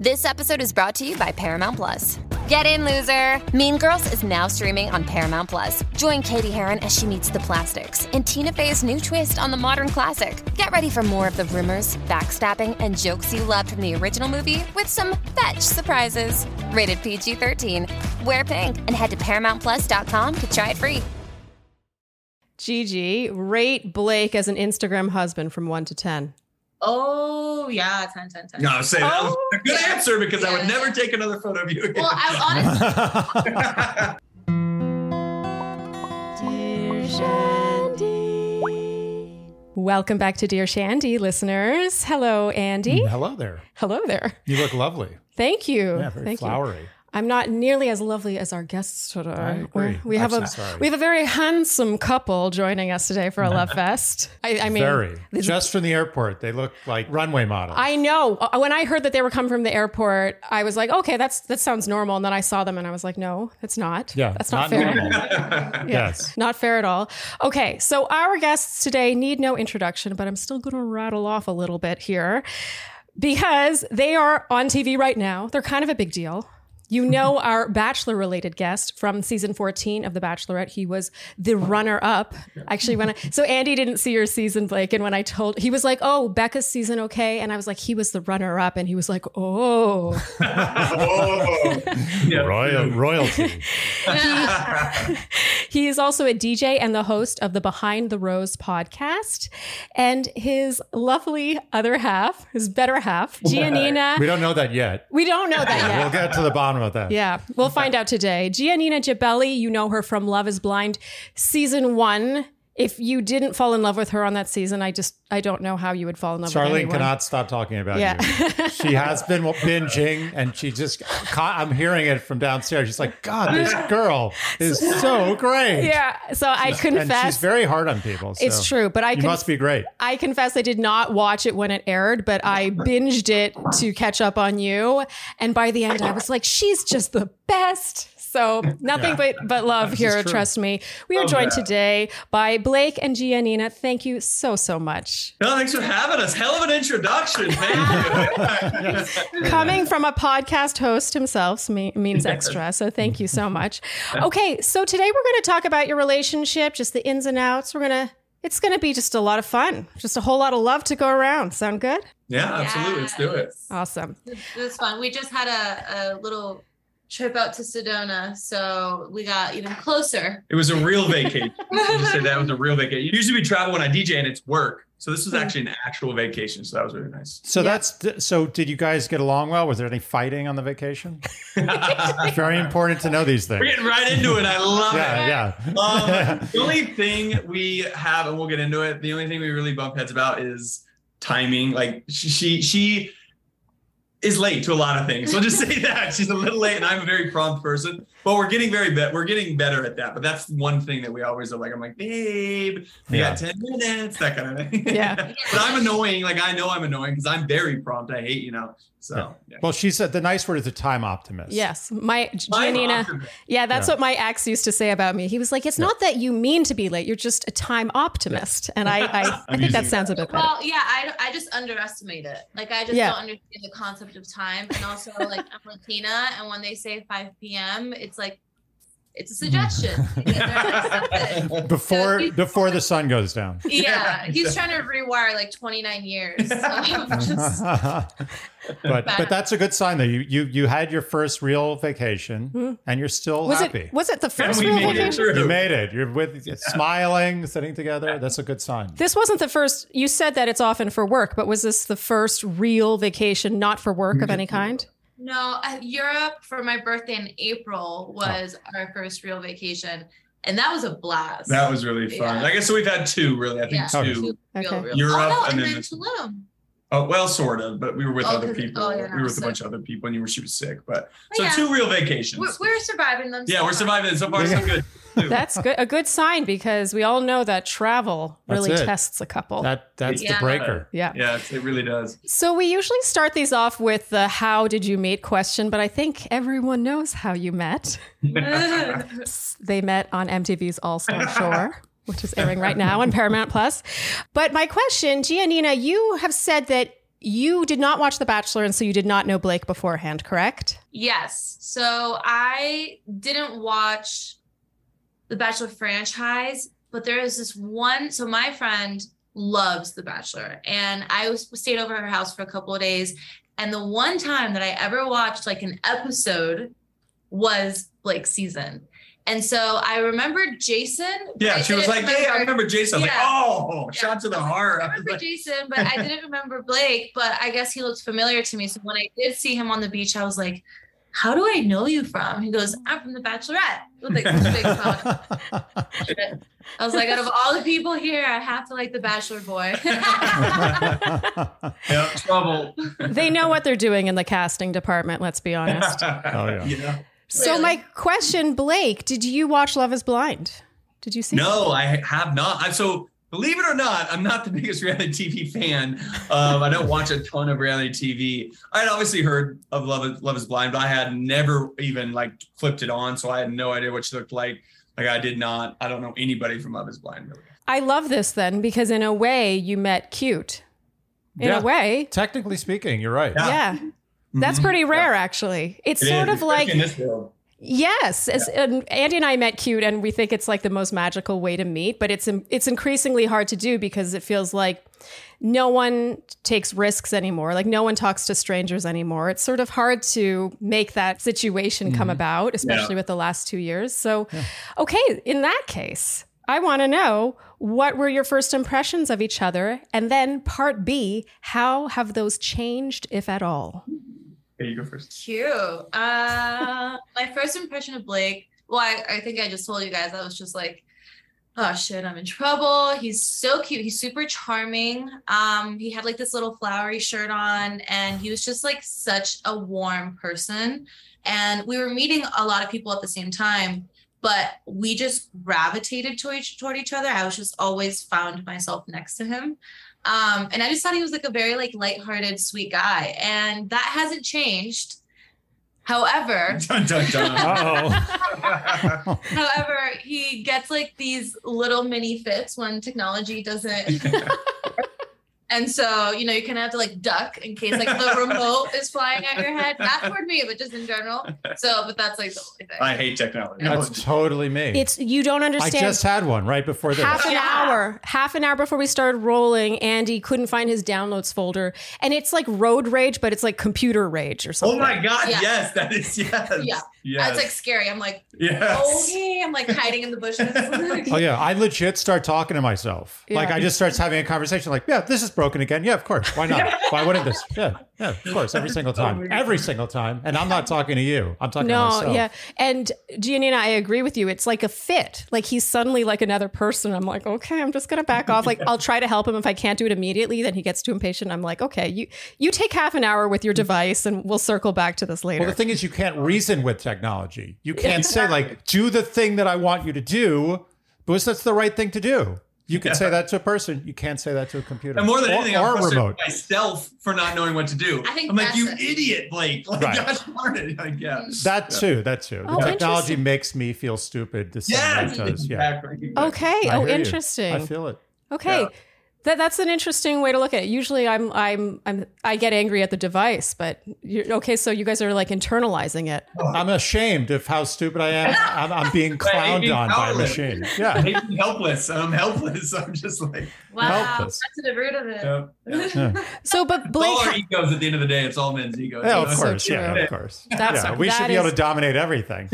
This episode is brought to you by Paramount Plus. Get in, loser! Mean Girls is now streaming on Paramount Plus. Join Cady Heron as she meets the plastics in Tina Fey's new twist on the modern classic. Get ready for more of the rumors, backstabbing, and jokes you loved from the original movie with some fetch surprises. Rated PG 13. Wear pink and head to ParamountPlus.com to try it free. Gigi, rate Blake as an Instagram husband from 1 to 10. Oh yeah, 10, 10, 10. No, I'm saying that was Oh, a good oh, yeah. answer because I would never take another photo of you again. Well, I honestly. Dear Shandy. Welcome back to Dear Shandy, listeners. Hello, Andy. Hello there. Hello there. You look lovely. Thank you. Yeah, very Thank you. I'm not nearly as lovely as our guests today. We have I'm a sorry. we have a very handsome couple joining us today for a love fest. I, I mean, Very. this- Just from the airport, they look like runway models. I know. Uh, When I heard that they were coming from the airport, I was like, okay, that's that sounds normal. And then I saw them, and I was like, no, it's not. yeah, that's not, fair. normal. Yeah. Yes. Not fair at all. Okay, so our guests today need no introduction, but I'm still going to rattle off a little bit here because they are on TV right now. They're kind of a big deal. You know our bachelor related guest from season 14 of The Bachelorette. He was the runner up. Actually, when I, so Andy didn't see your season, Blake. And when I told, he was like, Oh, Becca's season okay. And I was like, He was the runner up. And he was like, Oh. oh, yeah. Royal royalty. He is also a DJ and the host of the Behind the Rose podcast. And his lovely other half, his better half, Giannina. We don't know that yet. We don't know that yet. We'll get to the bottom of that. Yeah, we'll find out today. Giannina Gibelli, you know her from Love is Blind season one. If you didn't fall in love with her on that season, I just I don't know how you would fall in love with Charlene cannot stop talking about Yeah. you. She has been binging, and she just, I'm hearing it from downstairs. She's like, God, this girl is so great. Yeah, so I And confess she's very hard on people. so it's true, but I You conf- must be great. I confess I did not watch it when it aired, but I binged it to catch up on you. And by the end, I was like, she's just the best. So nothing Yeah. but but love This here. is true. Trust me. We are Love joined that. today by Blake and Giannina. Thank you so so much. No, thanks for having us. Hell of an introduction. Thank you. Coming from a podcast host himself means extra. So thank you so much. Okay, so today we're going to talk about your relationship, just the ins and outs. We're gonna. It's going to be just a lot of fun, just a whole lot of love to go around. Sound good? yeah, absolutely. Let's do it. Awesome. It was fun. We just had a, a little trip out to Sedona, so we got even closer. It was a real vacation. I'll just say that was a real vacation. Usually we travel when I DJ and it's work. So this was actually an actual vacation. So that was really nice. So that's so. Did you guys get along well? Was there any fighting on the vacation? It's very important to know these things. We're getting right into it. I love it. Yeah, yeah. Um, the only thing we have, and we'll get into it. The only thing we really bump heads about is timing. Like she, she, she is late to a lot of things. So just say that she's a little late, and I'm a very prompt person. But we're getting very bet. We're getting better at that. But that's one thing that we always are like. I'm like, babe, we Yeah. got ten minutes, that kind of thing. Yeah. but I'm annoying. Like I know I'm annoying because I'm very prompt. I hate, you know. So yeah. Well, she said the nice word is a time optimist. Yes, my I'm Giannina. Yeah, that's Yeah. what my ex used to say about me. He was like, "It's not that you mean to be late; you're just a time optimist." And I, I, I think that sounds a bit better. Well, yeah, I, I just underestimate it. Like I just Yeah. don't understand the concept of time, and also like I'm Latina, and when they say 5 p.m., it's like it's a suggestion. Hmm. Before So before the sun goes down. yeah, he's trying to rewire like 29 years. So just- but but that's a good sign though. You you you had your first real vacation hmm. and you're still was happy. it was it the And first we real made vacation? through. you made it. You're with smiling, sitting together. That's a good sign. This wasn't the first. You said that it's often for work, but was this the first real vacation, not for work of any kind? No, uh, Europe for my birthday in April was our first real vacation, and that was a blast. That was really fun. Yeah. I guess so. We've had two, really. I think Yeah. two. Two real, Okay. Europe oh, no, and and, then then this- Tulum. Oh well, sort of, but we were with Oh, other 'cause- oh, people. oh, yeah, we were with a bunch of other people, and you were she was sick. But so Yeah. two real vacations. We're, we're surviving them. yeah, so we're far. surviving. So far, so good. too. That's good. A good sign because we all know that travel That's really it. tests a couple. That that's Yeah. the breaker. yeah. yeah, it really does. So we usually start these off with the "How did you meet?" question, but I think everyone knows how you met. They met on MTV's All Star Shore, which is airing right now on Paramount Plus. But my question, Giannina, you have said that you did not watch The Bachelor, and so you did not know Blake beforehand, correct? Yes. So I didn't watch the Bachelor franchise, but there is this one. So my friend loves The Bachelor, and I was stayed over her house for a couple of days. And the one time that I ever watched like an episode was Blake's season. And so I remembered Jason. Yeah, she was didn't like, "Yeah, I remember Jason." I was Yeah. like, "Oh, Yeah. shot to the I was like, heart." I I remember like, Jason, but I didn't remember Blake. But I guess he looked familiar to me. So when I did see him on the beach, I was like, "How do I know you from?" He goes, "I'm from The Bachelorette." With like this big smile. I was like, out of all the people here, I have to like the Bachelor boy. yeah, trouble. They know what they're doing in the casting department, let's be honest. Oh, yeah. yeah. So, Really? my question, Blake, did you watch Love is Blind? Did you see? No, I have not. I, so believe it or not, I'm not the biggest reality TV fan. Um, I don't watch a ton of reality TV. I had obviously heard of Love is, Love is Blind, but I had never even like flipped it on, so I had no idea what she looked like. Like I did not. I don't know anybody from Love is Blind really. I love this then because in a way you met cute. In Yeah. a way, Technically speaking, you're right. yeah. That's Mhm. pretty rare, actually. It's It sort is, of like especially in this world. Yes, as, and Andy and I met cute, and we think it's like the most magical way to meet. But it's it's increasingly hard to do because it feels like no one takes risks anymore. Like no one talks to strangers anymore. It's sort of hard to make that situation come about, especially with the last two years. So, okay, in that case, I want to know what were your first impressions of each other, and then part B, how have those changed, if at all? Okay, you go first. Cute. Uh, my first impression of Blake. Well, I, I think I just told you guys. I was just like, oh shit, I'm in trouble. He's so cute. He's super charming. Um, he had like this little flowery shirt on, and he was just like such a warm person. And we were meeting a lot of people at the same time, but we just gravitated toward each, toward each other. I was just always found myself next to him. Um, and I just thought he was like a very like lighthearted, sweet guy, and that hasn't changed. However, Dun, dun, dun. However, he gets like these little mini fits when technology doesn't. and so, you know, you kind of have to like duck in case like the remote is flying at your head. Not toward me, but just in general. So, but that's like the only thing. I hate technology. That's totally me. It's you don't understand. I understand. just had one right before this. half an Yeah. hour half an hour before we started rolling andy couldn't find his downloads folder and it's like road rage but it's like computer rage or something. Oh my god! Yeah. Yes, that is yes. Yeah. Yes. That's like scary. I'm like, yes. okay. I'm like hiding in the bushes. Oh yeah, I legit start talking to myself. Like I just starts having a conversation. Like, yeah, this is broken again. Yeah, of course. Why not? Why wouldn't this? Yeah, yeah, of course. Every single time. Every single time. And I'm not talking to you. I'm talking to no myself. yeah and giannina i agree with you it's like a fit like he's suddenly like another person i'm like okay i'm just gonna back off like i'll try to help him if i can't do it immediately then he gets too impatient i'm like okay you you take half an hour with your device and we'll circle back to this later Well, the thing is, you can't reason with technology. You can't say like, "Do the thing that I want you to do," because that's the right thing to do. You can say that to a person. You can't say that to a computer. And more than or, anything, or I'm frustrated remote. myself for not knowing what to do. I think I'm like, you it. idiot, Blake. Like, Right. gosh darn it. Like, yeah. That too. That too. Oh, the technology makes me feel stupid. The same way Yes. it does. Yeah. Exactly. okay I oh hear you. interesting I feel it. Okay. Yeah. That, that's an interesting way to look at it. Usually I'm I'm I'm I get angry at the device, but you're, okay, so you guys are like internalizing it. I'm ashamed of how stupid I am. I'm, I'm being clowned being on by a machine. Yeah. hate being helpless. I'm helpless. I'm just like, wow. Helpless. That's the root of it. yeah. yeah. So but It's Blake all our egos at the end of the day. It's all men's egos. Yeah, you of course. true. Yeah, of course. That's- yeah, we should that be able to dominate everything.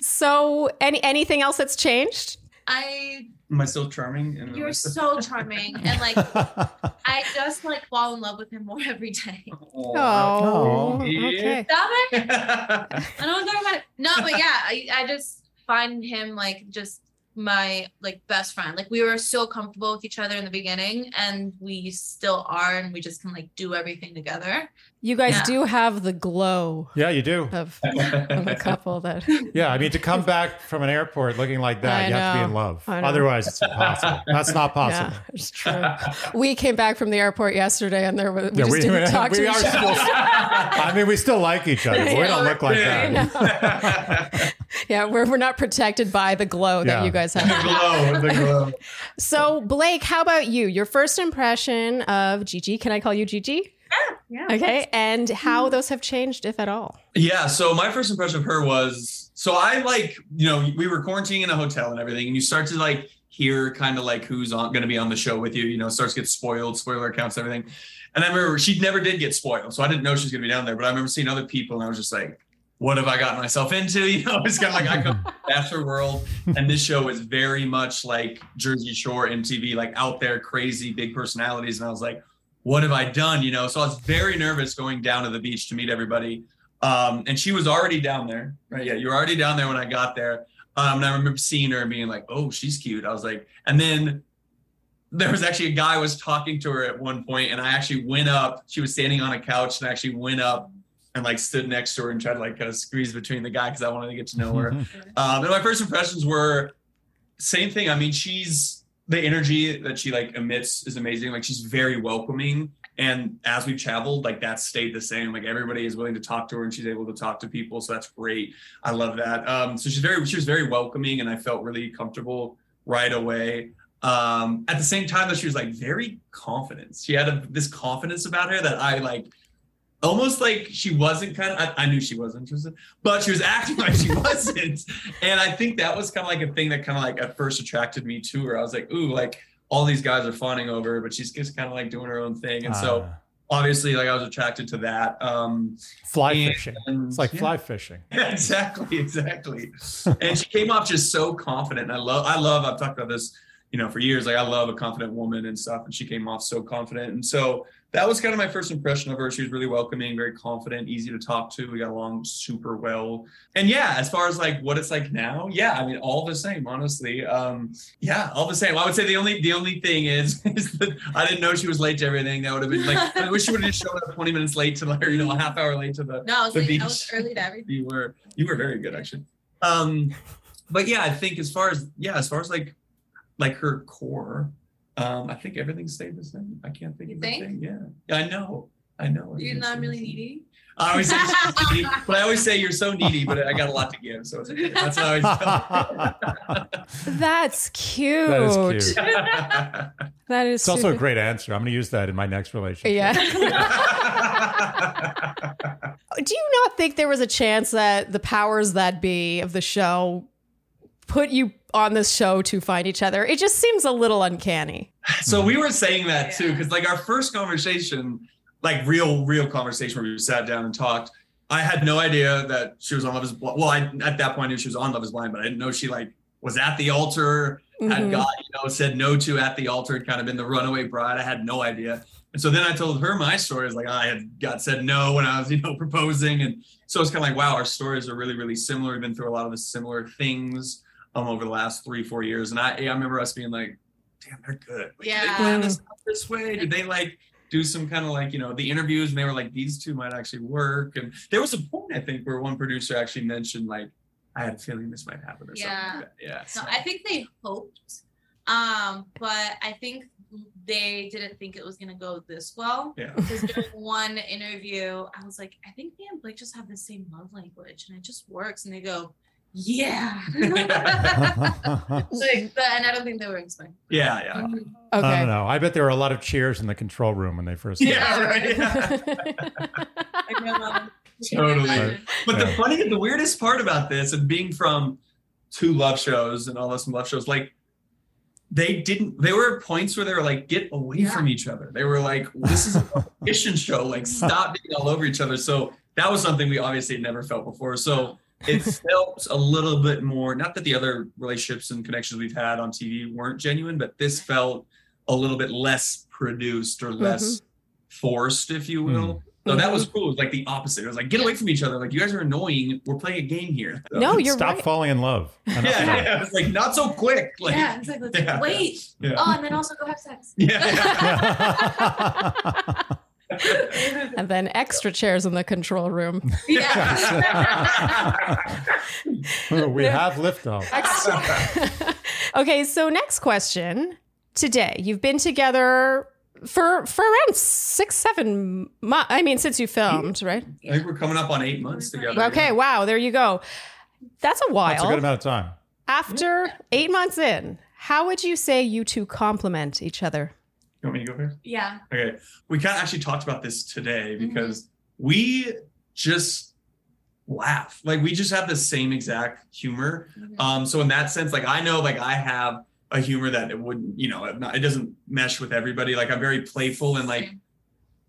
so any anything else that's changed? I Am I still charming? And you're so charming. And like I just like fall in love with him more every day. Oh, Yeah. okay. Stop it. I don't know about it. No, but yeah, I, I just find him like just my like best friend. Like we were so comfortable with each other in the beginning and we still are and we just can like do everything together. You guys Yeah. do have the glow yeah, you do. of, of a couple that Yeah, I mean, to come back from an airport looking like that, I you have to be in love. Otherwise, it's impossible. That's not possible. Yeah, it's true. we came back from the airport yesterday and there was we Yeah, just we- didn't we- talk we to each other. still- I mean, we still like each other. But we don't look like that. Yeah, we're, we're not protected by the glow that Yeah. you guys have. The have. glow, the glow. So, Blake, how about you? Your first impression of Gigi? Can I call you Gigi? Yeah. Okay. And how those have changed, if at all. Yeah. So my first impression of her was so I like, you know, we were quarantining in a hotel and everything, and you start to like hear kind of like who's on going to be on the show with you, you know, starts to get spoiled, spoiler accounts, everything. And I remember she never did get spoiled. So I didn't know she was going to be down there, but I remember seeing other people and I was just like, what have I gotten myself into? You know, it's kind of like I come from the Bachelor world, and this show is very much like Jersey Shore MTV, like out there, crazy, big personalities. And I was like, what have I done? You know, so I was very nervous going down to the beach to meet everybody. Um, and she was already down there, right? Yeah, you were already down there when I got there. Um, and I remember seeing her and being like, "Oh, she's cute." I was like, and then there was actually a guy was talking to her at one point, and I actually went up. She was standing on a couch, and I actually went up and like stood next to her and tried to like kind of squeeze between the guy because I wanted to get to know her. Um, and my first impressions were same thing. I mean, she's the energy that she like emits is amazing. Like she's very welcoming. And as we've traveled, like that stayed the same. Like everybody is willing to talk to her and she's able to talk to people. So that's great. I love that. Um, so she's very, she was very welcoming and I felt really comfortable right away. Um, at the same time that she was like very confident. She had a, this confidence about her that I like almost like she wasn't kind of I, I knew she was interested but she was acting like she wasn't and i think that was kind of like a thing that kind of like at first attracted me to her i was like ooh like all these guys are fawning over her but she's just kind of like doing her own thing and so Ah, obviously like i was attracted to that um fly and- fishing. It's like yeah. fly fishing. exactly exactly and she came off just so confident and i love i love i've talked about this you know for years like i love a confident woman and stuff and she came off so confident and so that was kind of my first impression of her. She was really welcoming very confident easy to talk to. We got along super well. And yeah as far as like what it's like now yeah i mean all the same honestly. Um yeah all the same. I would say the only the only thing is is that i didn't know she was late to everything. That would have been like i wish she would have just shown up 20 minutes late to like or, you know a half hour late to the No, I was, The late, I was early to everything. you were you were very good actually. Um but yeah i think as far as yeah as far as like like her core um i think everything stayed the same i can't think You of think? anything yeah yeah i know i know You're not really needy. I always say needy, but I always say you're so needy, but I got a lot to give, so it's okay. That's what I always That's cute. That is cute. That is It's also a great answer. I'm going to use that in my next relationship. Yeah. Do you not think there was a chance that the powers that be of the show put you on this show to find each other? It just seems a little uncanny. so we were saying that too, because like our first conversation, like real, real conversation where we sat down and talked. I had no idea that she was on Love Is Blind. Well, I at that point I knew she was on Love Is Blind, but I didn't know she like was at the altar, had Mhm. God, you know, said no to at the altar, kind of been the runaway bride. I had no idea. And so then I told her my story. Is like I had got said no when I was, you know, proposing, and so it's kind of like wow, our stories are really, really similar. We've been through a lot of the similar things um over the last three, four years, and I, I remember us being like, damn, they're good. Like, Did they Yeah. plan this out this way? Did they like do some kind of like you know the interviews? And they were like, these two might actually work. And there was a point I think where one producer actually mentioned like, I had a feeling this might happen or Yeah. something. Like that. Yeah. So- I think they hoped, um, but I think they didn't think it was gonna go this well. yeah. Because during one interview, I was like, I think me and Blake just have the same love language, and it just works. And they go, Yeah. like, but, and I don't think they were expecting. Yeah. Yeah. Mm. Okay. I don't know. I bet there were a lot of cheers in the control room when they first. Yeah. Right. Yeah. Like, my mom- Totally. Right. But the Yeah. funny, the weirdest part about this and being from two love shows and all this love shows, like they didn't, there were points where they were like, get away Yeah. from each other. They were like, this is a competition show. Like, stop being all over each other. So that was something we obviously never felt before. So it felt a little bit more, not that the other relationships and connections we've had on TV weren't genuine, but this felt a little bit less produced or less mm-hmm. forced, if you will. Mm. So that was cool. It was like the opposite. It was like, get away from each other. Like, you guys are annoying. We're playing a game here. So- No, you're Stop right. falling in love. Enough Yeah, yeah. It's like, not so quick. Like, yeah, it's like, Yeah. wait. Yeah. Oh, and then also go have sex. yeah. And then extra chairs in the control room. Yeah. we have liftoff. okay, so next question. Today, you've been together for for around six, seven months. I mean, since you filmed, right? I think we're coming up on eight months together. Okay, wow, there you go. That's a while. That's a good amount of time. After eight months in, how would you say you two complement each other? You want me to go first? Yeah. Okay. We kind of actually talked about this today because we just laugh. Like we just have the same exact humor. Um, so in that sense, like I know like I have a humor that it wouldn't, you know, it, not, it doesn't mesh with everybody. Like I'm very playful and like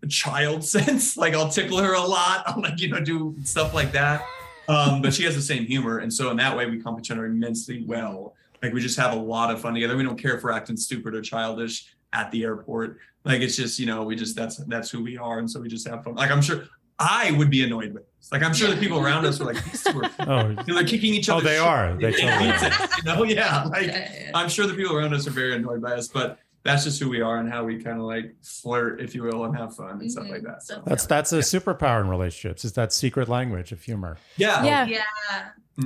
a child sense. Like I'll tickle her a lot. I'll like, you know, do stuff like that. Um, but she has the same humor. And so in that way we complement each other immensely well. Like we just have a lot of fun together. We don't care if we're acting stupid or childish at the airport. Like it's just, you know, we just that's that's who we are. And so we just have fun. Like I'm sure I would be annoyed with this. Like I'm sure the people around us are like, these two are Oh, you know, they're kicking each other. Oh, other. they are. They totally are. you know, yeah. Like Yeah, yeah. I'm sure the people around us are very annoyed by us, but that's just who we are and how we kind of like flirt, if you will, and have fun and stuff like mm-hmm. that. So That's that's a superpower in relationships. Is that secret language of humor? yeah. Yeah. Yeah.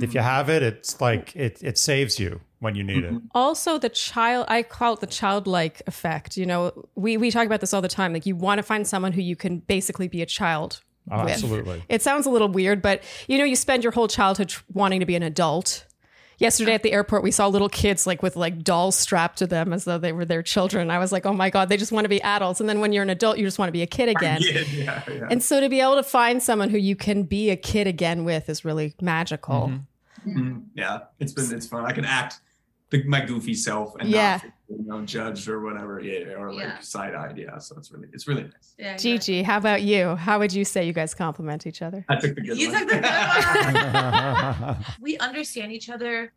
If you have it, it's like it it saves you when you need it. Mhm. Also, the child, I call it the childlike effect. You know, we, we talk about this all the time. Like, you want to find someone who you can basically be a child Oh, with. absolutely. It sounds a little weird, but you know, you spend your whole childhood wanting to be an adult. Yesterday at the airport, we saw little kids like with like dolls strapped to them as though they were their children. I was like, oh my God, they just want to be adults. And then when you're an adult, you just want to be a kid again. Yeah, yeah, yeah. And so to be able to find someone who you can be a kid again with is really magical. Mhm. Mhm. Yeah, it's been it's fun. I can act the, my goofy self and Yeah. not you know judged or whatever. Yeah, or like Yeah. side eyed. Yeah, so it's really it's really nice. Yeah, exactly. Gigi, how about you? How would you say you guys compliment each other? I took the good You one. took the good one. we understand each other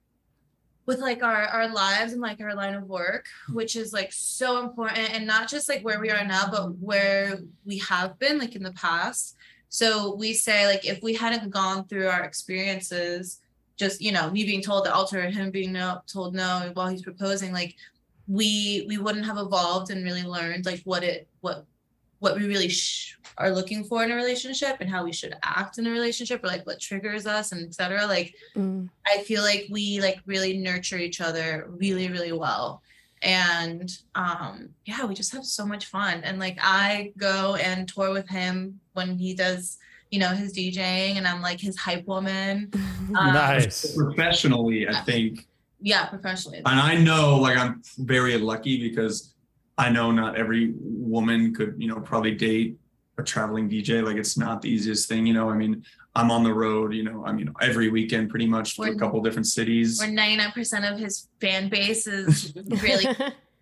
with like our our lives and like our line of work which is like so important and not just like where we are now but where we have been like in the past so we say like if we hadn't gone through our experiences just you know me being told to altar and him being no told no while he's proposing like we we wouldn't have evolved and really learned like what it what what we really sh- are looking for in a relationship and how we should act in a relationship or like what triggers us and etc like Mm. i feel like we like really nurture each other really really well. And um yeah we just have so much fun. And like i go and tour with him when he does you know his djing and i'm like his hype woman Um, nice. Professionally, I think yeah professionally and I know like I'm very lucky because I know not every woman could, you know, probably date a traveling DJ. Like it's not the easiest thing, you know. I mean, I'm on the road, you know, I mean every weekend pretty much to a We're- couple different cities. where 99% of his fan base is really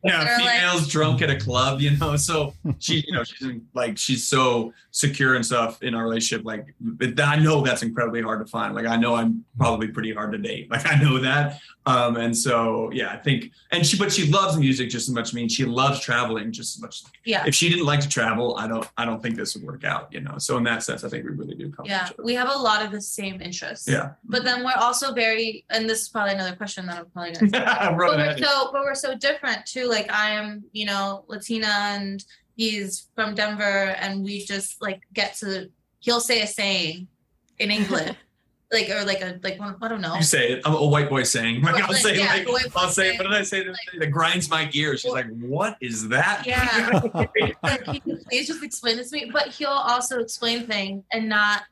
Yeah, They're like- females drunk at a club, you know. So she, you know, she's in, like she's so secure and stuff in our relationship. Like I know that's incredibly hard to find. Like I know I'm probably pretty hard to date. Like I know that. Um, and so yeah, I think and she but she loves music just as much as me. And she loves traveling just as much. yeah If she didn't like to travel, I don't I don't think this would work out, you know. So in that sense, I think we really do come. yeah we have a lot of the same interests yeah. but then we're also very and this is probably another question that i'm probably going to but we're so but we're so different too like i am you know latina and he's from denver and we just like get to he'll say a saying in english like or like a like one i don't know You say it. I'm a white boy saying. Like I'll say yeah, like a white boy I'll say saying, what did I say? like- that grinds my gears. She's Well- like, what is that? Yeah. like, can you please just explain this to me but he'll also explain things and not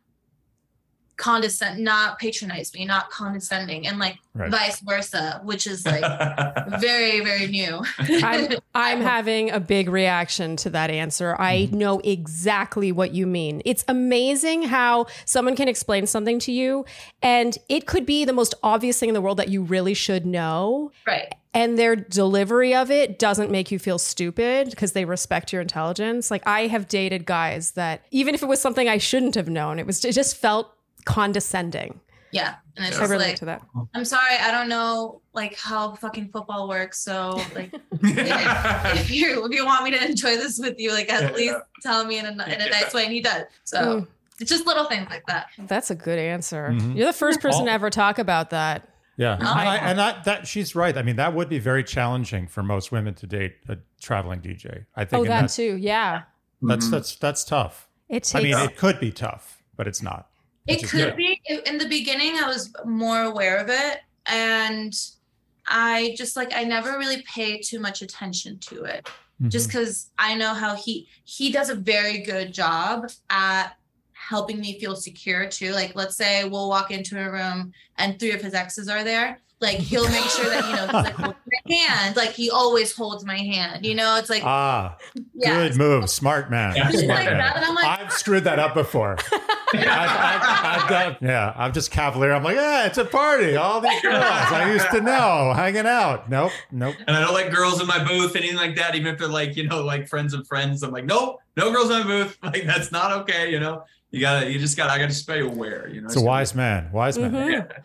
condescend not patronize me not condescending and like Right. vice versa which is like very very new I'm, I'm having a big reaction to that answer. I mm-hmm. know exactly what you mean. It's amazing how someone can explain something to you, and it could be the most obvious thing in the world that you really should know. right And their delivery of it doesn't make you feel stupid because they respect your intelligence. Like, I have dated guys that, even if it was something I shouldn't have known, it was it just felt condescending. yeah and it's I just relate like to that. i'm sorry i don't know like how fucking football works so like if you if you want me to enjoy this with you like at Yeah. least tell me in a, in a nice way and he does so Mm. it's just little things like that That's a good answer. Mhm. You're the first person All- to ever talk about that. Yeah, Oh. I, and that, that she's right. I mean, that would be very challenging for most women to date a traveling DJ. I think Oh, that too. Yeah. that's Mhm. that's that's tough. It takes. I mean, it could be tough, but it's not. It could good. be. In the beginning, I was more aware of it, and I just like I never really pay too much attention to it, just Mhm. because I know how he he does a very good job at helping me feel secure too. Like let's say we'll walk into a room and three of his exes are there. Like he'll make sure that you know he's like hold my hand. Like he always holds my hand. You know, it's like Ah, yeah. good move. Smart man. Yeah. Smart like man. that, and I'm like, I've screwed that up before. I've, I've, I've done, yeah, I'm just cavalier. I'm like, yeah, it's a party. All these girls I used to know hanging out. Nope, nope. And I don't like girls in my booth, anything like that. Even if they're like, you know, like friends of friends. I'm like, nope, no girls in my booth. Like that's not okay. You know, you gotta, you just gotta, I gotta just be aware. You know, It's a wise man. Wise man. Mhm.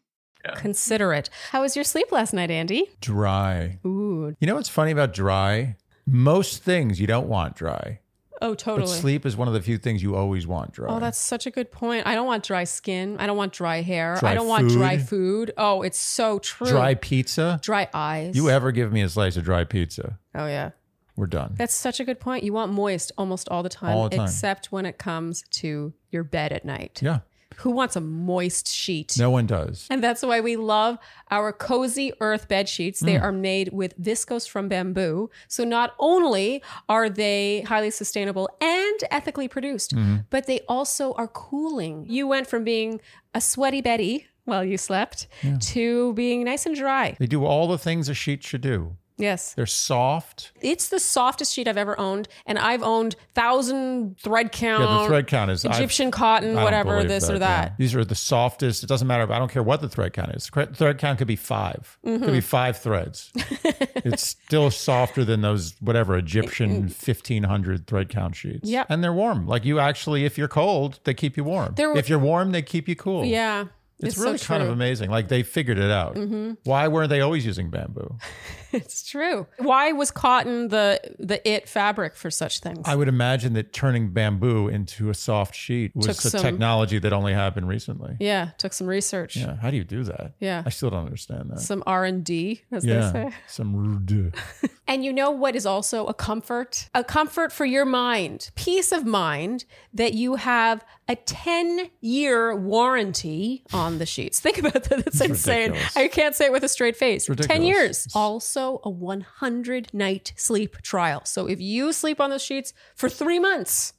Consider it. How was your sleep last night, Andy? Dry. Ooh. You know what's funny about dry? Most things you don't want dry, Oh, but totally. sleep is one of the few things you always want dry. Oh, that's such a good point. I don't want dry skin. I don't want dry hair. Dry I don't want dry food. food. Oh, it's so true. dry pizza. dry eyes. You ever give me a slice of dry pizza? Oh yeah. We're done. That's such a good point. You want moist almost all the time, All the time. except when it comes to your bed at night. yeah, Who wants a moist sheet? no one does. And that's why we love our cozy earth bed sheets. They mm. are made with viscose from bamboo. So not only are they highly sustainable and ethically produced, mm-hmm. but they also are cooling. You went from being a sweaty Betty while you slept to being nice and dry. They do all the things a sheet should do. Yes. They're soft. It's the softest sheet I've ever owned. And I've owned thousand thread count. Yeah, the thread count is I've- Egyptian cotton, whatever, this or yeah. that. These are the softest. It doesn't matter. I don't care what the thread count is. Thread count could be 5 Mm-hmm. Could be five threads. it's still softer than those whatever Egyptian fifteen hundred thread count sheets. Yep. and they're warm. Like you actually, if you're cold, they keep you warm. They're- if you're warm, they keep you cool. Yeah. It's, so really kind of. Mm-hmm. amazing. Like they figured it out. Why weren't they always using bamboo? It's true. Why was cotton the the it fabric for such things? I would imagine that turning bamboo into a soft sheet was Took a some- technology that only happened recently. yeah, took some research. Yeah, how do you do that? Yeah. I still don't understand that. Some R and D, as yeah, they say. some rude. And you know what is also a comfort? A comfort for your mind, peace of mind that you have a 10 year warranty on the sheets. Think about that. That's insane. ridiculous. I can't say it with a straight face. 10 years. Also, a 100 night sleep trial. So if you sleep on those sheets for three months,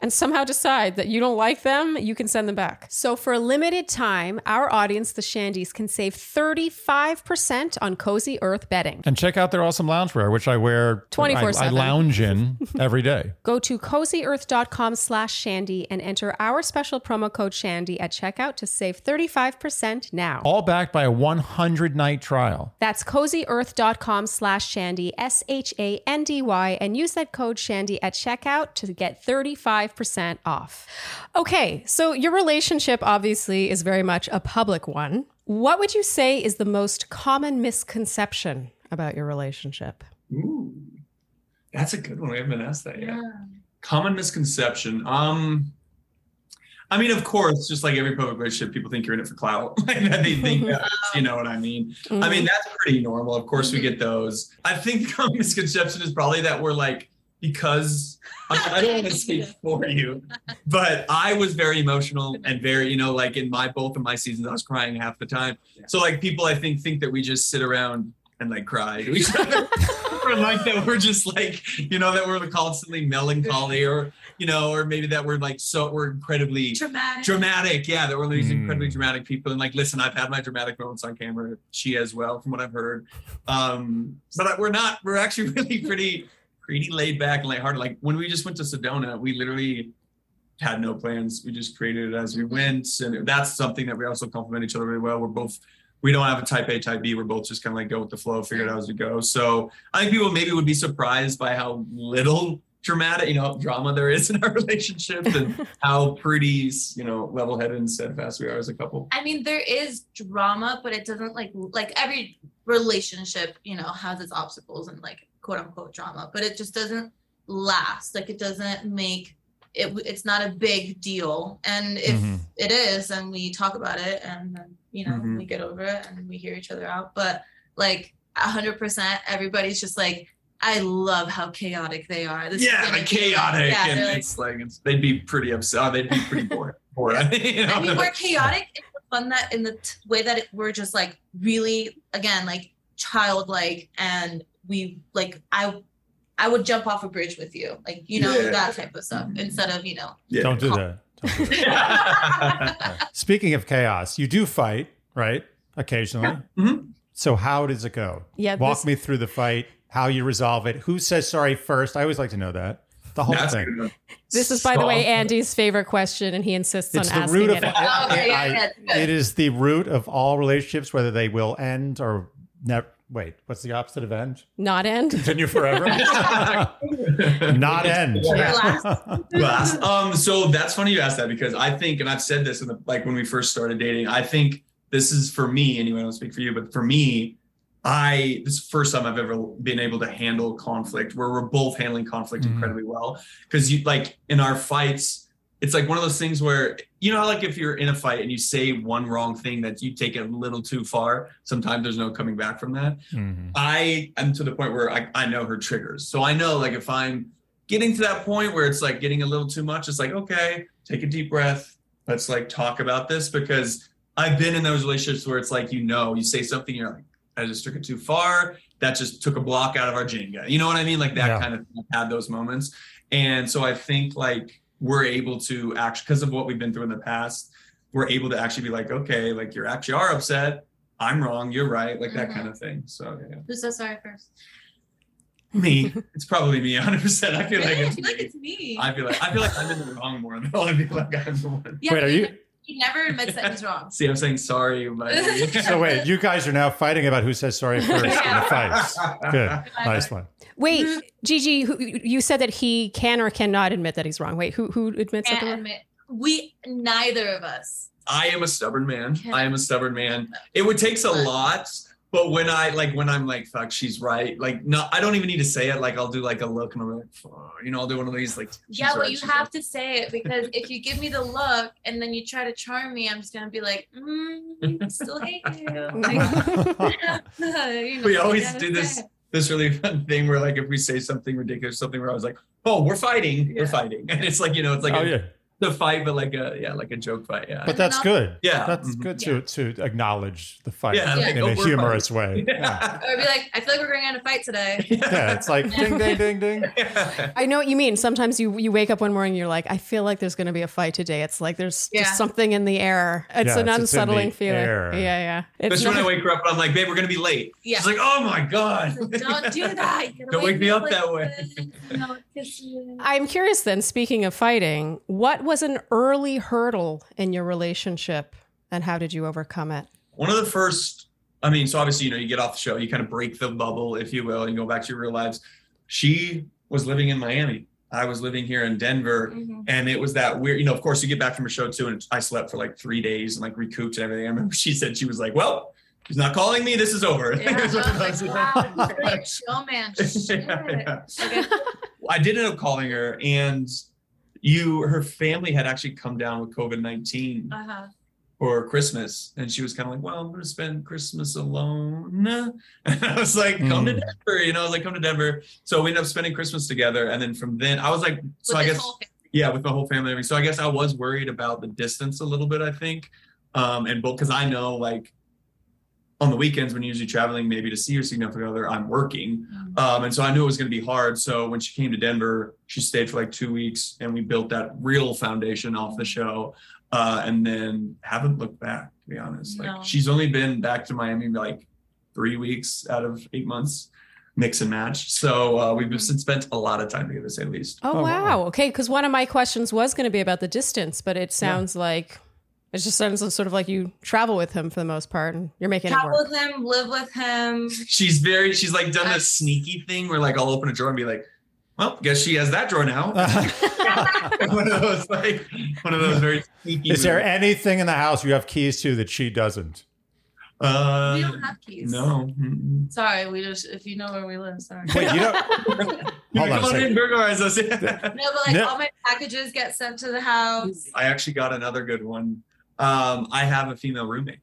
and somehow decide that you don't like them, you can send them back. So for a limited time, our audience, the Shandies, can save 35% on Cozy Earth bedding. And check out their awesome loungewear, which I wear. 24/7. I, I lounge in every day. Go to cozyearth.com slash shandy and enter our special promo code shandy at checkout to save 35% now. All backed by a 100 night trial. That's cozyearth.com slash shandy, S H A N D Y, and use that code shandy at checkout to get 35% off. Okay, so your relationship obviously is very much a public one. What would you say is the most common misconception about your relationship? Ooh, that's a good one. We haven't been asked that yet. Common misconception. Um, I mean, of course, just like every public relationship, people think you're in it for clout. they think that, you know what I mean. I mean, that's pretty normal. Of course, we get those. I think the common misconception is probably that we're like because I, I don't want to speak for you, but I was very emotional and very, you know, like in my both of my seasons, I was crying half the time. So like people, I think think that we just sit around and like cry to each other, or like that we're just like, you know, that we're constantly melancholy, or you know, or maybe that we're like so we're incredibly Dramatic. dramatic. Yeah, that we're these Mm. incredibly dramatic people. And like, listen, I've had my dramatic moments on camera. She as well, from what I've heard. Um, but we're not. We're actually really pretty, pretty laid back and lighthearted. Like when we just went to Sedona, we literally had no plans. We just created it as we mm-hmm. went, and that's something that we also complement each other really well. We're both we don't have a type A, type B. We're both just kind of like go with the flow, figure it out as we go. So I think people maybe would be surprised by how little dramatic, you know, drama there is in our relationship and how pretty, you know, level-headed and steadfast we are as a couple. I mean, there is drama, but it doesn't like like every relationship, you know, has its obstacles and like quote unquote drama, but it just doesn't last. Like it doesn't make it. It's not a big deal, and if Mhm. it is, then we talk about it, and then you know Mhm. we get over it and we hear each other out. But like hundred percent, everybody's just like. I love how chaotic they are. This yeah, like chaotic, Yeah, and like, it's like it's, they'd be pretty upset. oh, They'd be pretty bored. bored. you know? I mean, we're chaotic fun that in the t- way that it, we're just like really again like childlike, and we like I I would jump off a bridge with you, like you know Yeah. that type of stuff, Mhm. instead of you know. Yeah. Don't do that. Don't do that. Speaking of chaos, you do fight, right? Occasionally. Mhm. So how does it go? Yeah, Walk this- me through the fight, how you resolve it. Who says sorry first? I always like to know that. The whole That's thing. good. This is, by the way, Andy's favorite question, and he insists It's on the asking root of it. Oh, okay, yeah, I- yeah, it is the root of all relationships, whether they will end or never. Wait, what's the opposite of end? Not end. Continue forever. Not end. Glass. Um, so that's funny you asked that because I think, and I've said this in the like when we first started dating, I think this is for me, anyway, I don't speak for you, but for me, I this is the first time I've ever been able to handle conflict where we're both handling conflict Mhm. incredibly well. Cause you like in our fights, it's like one of those things where you know, how, like if you're in a fight and you say one wrong thing that you take it a little too far, sometimes there's no coming back from that. Mhm. I am to the point where I, I know her triggers. So I know like if I'm getting to that point where it's like getting a little too much, it's like, okay, take a deep breath. Let's like talk about this because I've been in those relationships where it's like, you know, you say something, you're like, I just took it too far. That just took a block out of our Jenga. You know what I mean? Like that Yeah. kind of had those moments. And so I think like we're able to actually, because of what we've been through in the past, we're able to actually be like, okay, like you actually are upset. I'm wrong. You're right. Like that Mhm. kind of thing. So yeah. Who says sorry first? Me. It's probably me, 100. percent I feel like Really? I it's feel like me. it's me. I feel like I feel like I'm in the wrong more though. I feel like I'm the one. yeah, Wait, are you- never- He never admits that he's wrong. See, I'm saying sorry, but So wait, you guys are now fighting about who says sorry first in the fights. Good, nice one. Wait, mm-hmm. Gigi, who, you said that he can or cannot admit that he's wrong. Wait, who who admits Can't that? admit. We neither of us. I am a stubborn man. Yeah. I am a stubborn man. It would takes a lot, but when I like when I'm like, fuck, she's right. Like, no, I don't even need to say it. Like, I'll do like a look and I'm like, fuck, you know, I'll do one of these like. Yeah, but right, you have right. to say it because if you give me the look and then you try to charm me, I'm just gonna be like, mm, I still hate you. Like, you know, We always do this say this really fun thing where like if we say something ridiculous, something where I was like, oh, we're fighting, Yeah. we're fighting, and it's like you know, it's like oh a, yeah, the fight, but like a yeah, like a joke fight. Yeah. but that's good. Yeah. that's Mhm. good to to acknowledge the fight Yeah, like, in a we're humorous way. Yeah. Or be like, I feel like we're going to have a fight today. yeah, it's like ding ding ding ding. I know what you mean. Sometimes you you wake up one morning, and you're like, I feel like there's going to be a fight today. It's like there's Yeah. just something in the air. It's Yeah, an it's- it's unsettling feeling. air. Yeah, yeah. It's Especially when I wake her up and I'm like, babe, we're gonna be late. Yeah. She's like, oh my god. Don't do that. Don't wake me up like that way. this, you know, kiss you. I'm curious then, speaking of fighting, what was an early hurdle in your relationship and how did you overcome it? One of the first, I mean, so obviously, you know, you get off the show, you kind of break the bubble, if you will, and go back to your real lives. She was living in Miami. I was living here in Denver. Mhm. And it was that weird, you know, of course, you get back from a show too, and I slept for like three days and like recouped and everything. I remember she said, she was like, well, he's not calling me. This is over. Yeah, I It was one of was those- like, wow, you're really a showman. Yeah, yeah. Okay. I did end up calling her, and you, her family had actually come down with COVID 19 Uh-huh. for Christmas. And she was kind of like, well, I'm going to spend Christmas alone. And I was like, come to Mm. Denver. You know, I was like, come to Denver. So we ended up spending Christmas together. And then from then, I was like, so With I guess, yeah, with my whole family. So I guess I was worried about the distance a little bit, I think. Um, and both because I know, like, on the weekends when you're usually traveling, maybe to see your significant other, I'm working. Mhm. Um, and so I knew it was going to be hard. So when she came to Denver, she stayed for like two weeks and we built that real foundation off the show. Uh, and then haven't looked back, to be honest. Like No. she's only been back to Miami like three weeks out of eight months. mix and match. So uh, we've since spent a lot of time together, to say the least. Oh, Oh, wow. wow. Okay, because one of my questions was going to be about the distance, but it sounds like it just sounds sort of like you travel with him for the most part, and you're making it Travel work. with him, live with him. She's very, she's like done this sneaky thing where like I'll open a drawer and be like, well, guess she has that drawer now. one of those like one of those very sneaky. Is there moves. anything in the house you have keys to that she doesn't? Uh, we don't have keys. no. Mm-mm. Sorry, we just if you know where we live, sorry. Wait, you don't. Hold on Come a on in, second. burglarize us. No, but like No. all my packages get sent to the house. I actually got another good one. Um, I have a female roommate.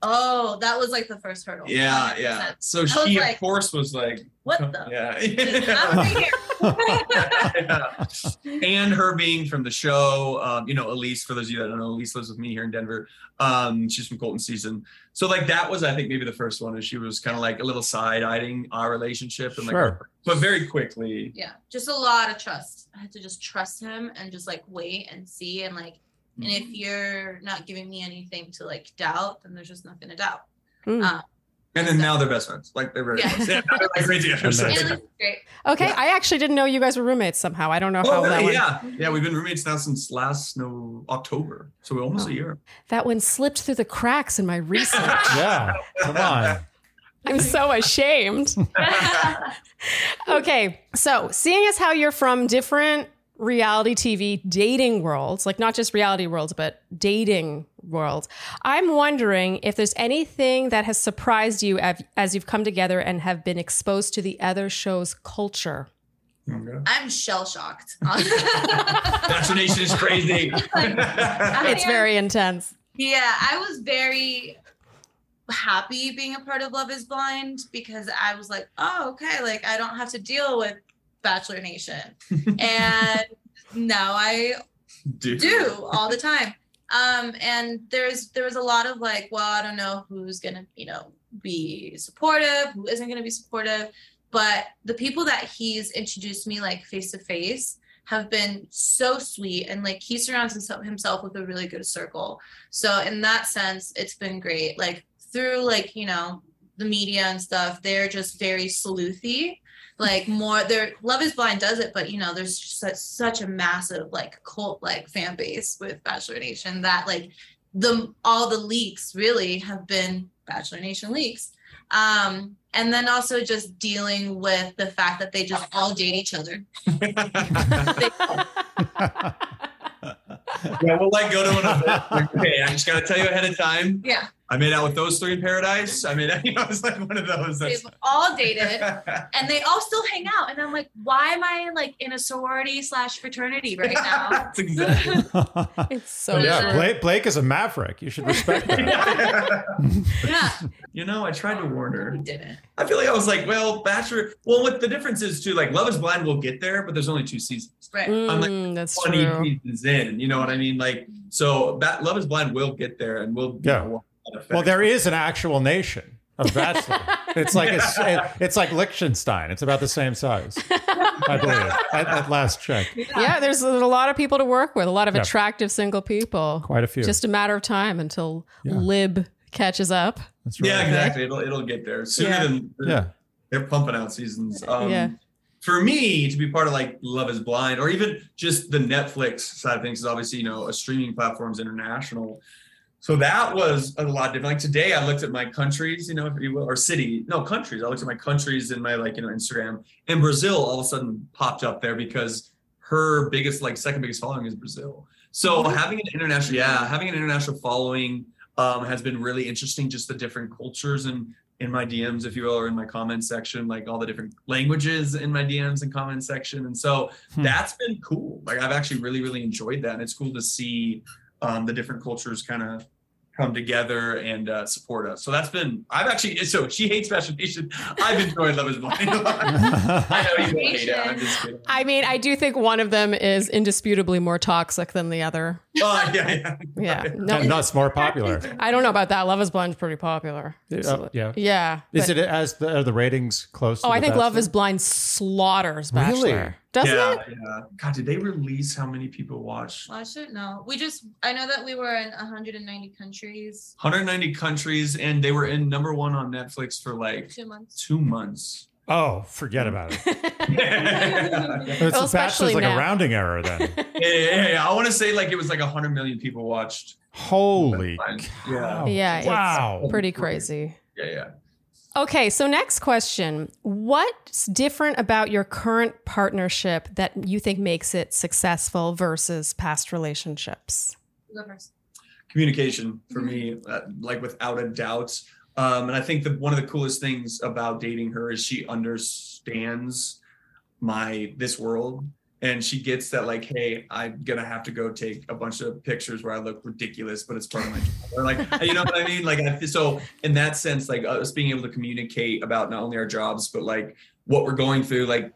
Oh, that was like the first hurdle. Yeah, 100%. yeah. So I she, like, of course, was like, What the? yeah. I'm right here. Yeah. and her being from the show, um, you know, Elise, for those of you that don't know, Elise lives with me here in Denver. Um, she's from Colton season. So like that was, I think, maybe the first one, and she was kind of like a little side eyeing our relationship and like, Sure. but very quickly. Yeah, just a lot of trust. I had to just trust him and just like wait and see and like. And Mm-hmm. if you're not giving me anything to like doubt, then there's just nothing to doubt. Mm. Um, And then now they're best friends. Like they're very Yeah. close. Yeah, they're like great together. So- Amazing. and it's great. Okay, I actually didn't know you guys were roommates somehow. I don't know how Oh, that really? one Yeah, yeah. We've been roommates now since last no October, so we're almost Oh. a year. that one slipped through the cracks in my research. Yeah, come on. I'm so ashamed. Okay, so seeing as how you're from different reality TV dating worlds, like not just reality worlds, but dating worlds, I'm wondering if there's anything that has surprised you as, as you've come together and have been exposed to the other show's culture. Okay. I'm shell shocked. Vaccination is crazy. It's very intense. Yeah, I was very happy being a part of Love is Blind because I was like, oh, okay, like I don't have to deal with Bachelor Nation. and now I Dude. do all the time. Um, and there's there was a lot of like, well, I don't know who's gonna, you know, be supportive, who isn't gonna be supportive. But the people that he's introduced me like face to face have been so sweet and like he surrounds himself himself with a really good circle. So in that sense, it's been great. Like through like, you know, the media and stuff, they're just very sleuthy like more their love is blind does it but you know there's such, such a massive like cult like fan base with bachelor nation that like the all the leaks really have been bachelor nation leaks um and then also just dealing with the fact that they just all date each other yeah, we'll like go to one of those. Like, okay, i'm just gonna tell you ahead of time. yeah I made out with those three in paradise. I mean, you know, it's like one of those. They've all dated and they all still hang out and i'm like why am i like in a sorority slash fraternity right now That's exactly. It's so yeah. Blake, Blake is a maverick. You should respect that. yeah you know, I tried to warn her. we didn't I feel like I was like, well, Bachelor. Well, what the difference is too, like Love Is Blind will get there, but there's only two seasons. right I'm like, Mm, that's 20 true. seasons in. You know what I mean? Like, so that Love Is Blind will get there, and we'll Yeah. You know, well, there is an actual nation of bachelor. It's like a, it's like Liechtenstein. It's about the same size, I believe. At, at last check, Yeah, there's a lot of people to work with, a lot of Yeah. attractive single people. quite a few. Just a matter of time until Yeah. Lib catches up. That's right. Yeah, exactly. It'll it'll get there sooner Yeah. than Yeah. they're pumping out seasons. Um, Yeah. For me to be part of like Love Is Blind, or even just the Netflix side of things, is obviously you know a streaming platform's international. So that was a lot different. Like today, I looked at my countries, you know, if you will, or city, no countries. I looked at my countries in my like you know Instagram, and Brazil all of a sudden popped up there because her biggest, like second biggest following is Brazil. So having an international, yeah, having an international following um, has been really interesting. Just the different cultures and in my DMs, if you will, or in my comment section, like all the different languages in my DMs and comment section. And so Hmm. that's been cool. Like I've actually really, really enjoyed that. And it's cool to see um, the different cultures kind of come together and uh, support us. So that's been, I've actually, so she hates Bachelor Nation. I've enjoyed Love is Blind. I know you won't hate it. I'm just kidding. I mean, I do think one of them is indisputably more toxic than the other. Oh, yeah, yeah. Yeah. No, and thus more popular. I don't know about that. Love is Blind's pretty popular. Uh, yeah. Yeah. Is but- it as the, are the ratings close? Oh, to I The think Love is Blind slaughters Bachelor. Really? Bachelor. Doesn't yeah, it? yeah. God, did they release how many people watched? Well, I should know. We just, I know that we were in 190 countries, 190 countries, and they were in number one on Netflix for like two months. two months. Oh, forget about it. It's Well, a bachelor's especially like now. a rounding error then. yeah, yeah. I want to say like it was like 100 million people watched. Holy Fine. cow. Yeah, it's Wow. pretty crazy. Yeah, yeah. Okay, so next question. What's different about your current partnership that you think makes it successful versus past relationships? Communication for me, uh, like without a doubt. Um, and I think that one of the coolest things about dating her is she understands my this world, and she gets that like, hey, I'm gonna have to go take a bunch of pictures where I look ridiculous, but it's part of my job. Or like, you know what I mean? Like, I, so in that sense, like us being able to communicate about not only our jobs but like what we're going through, like.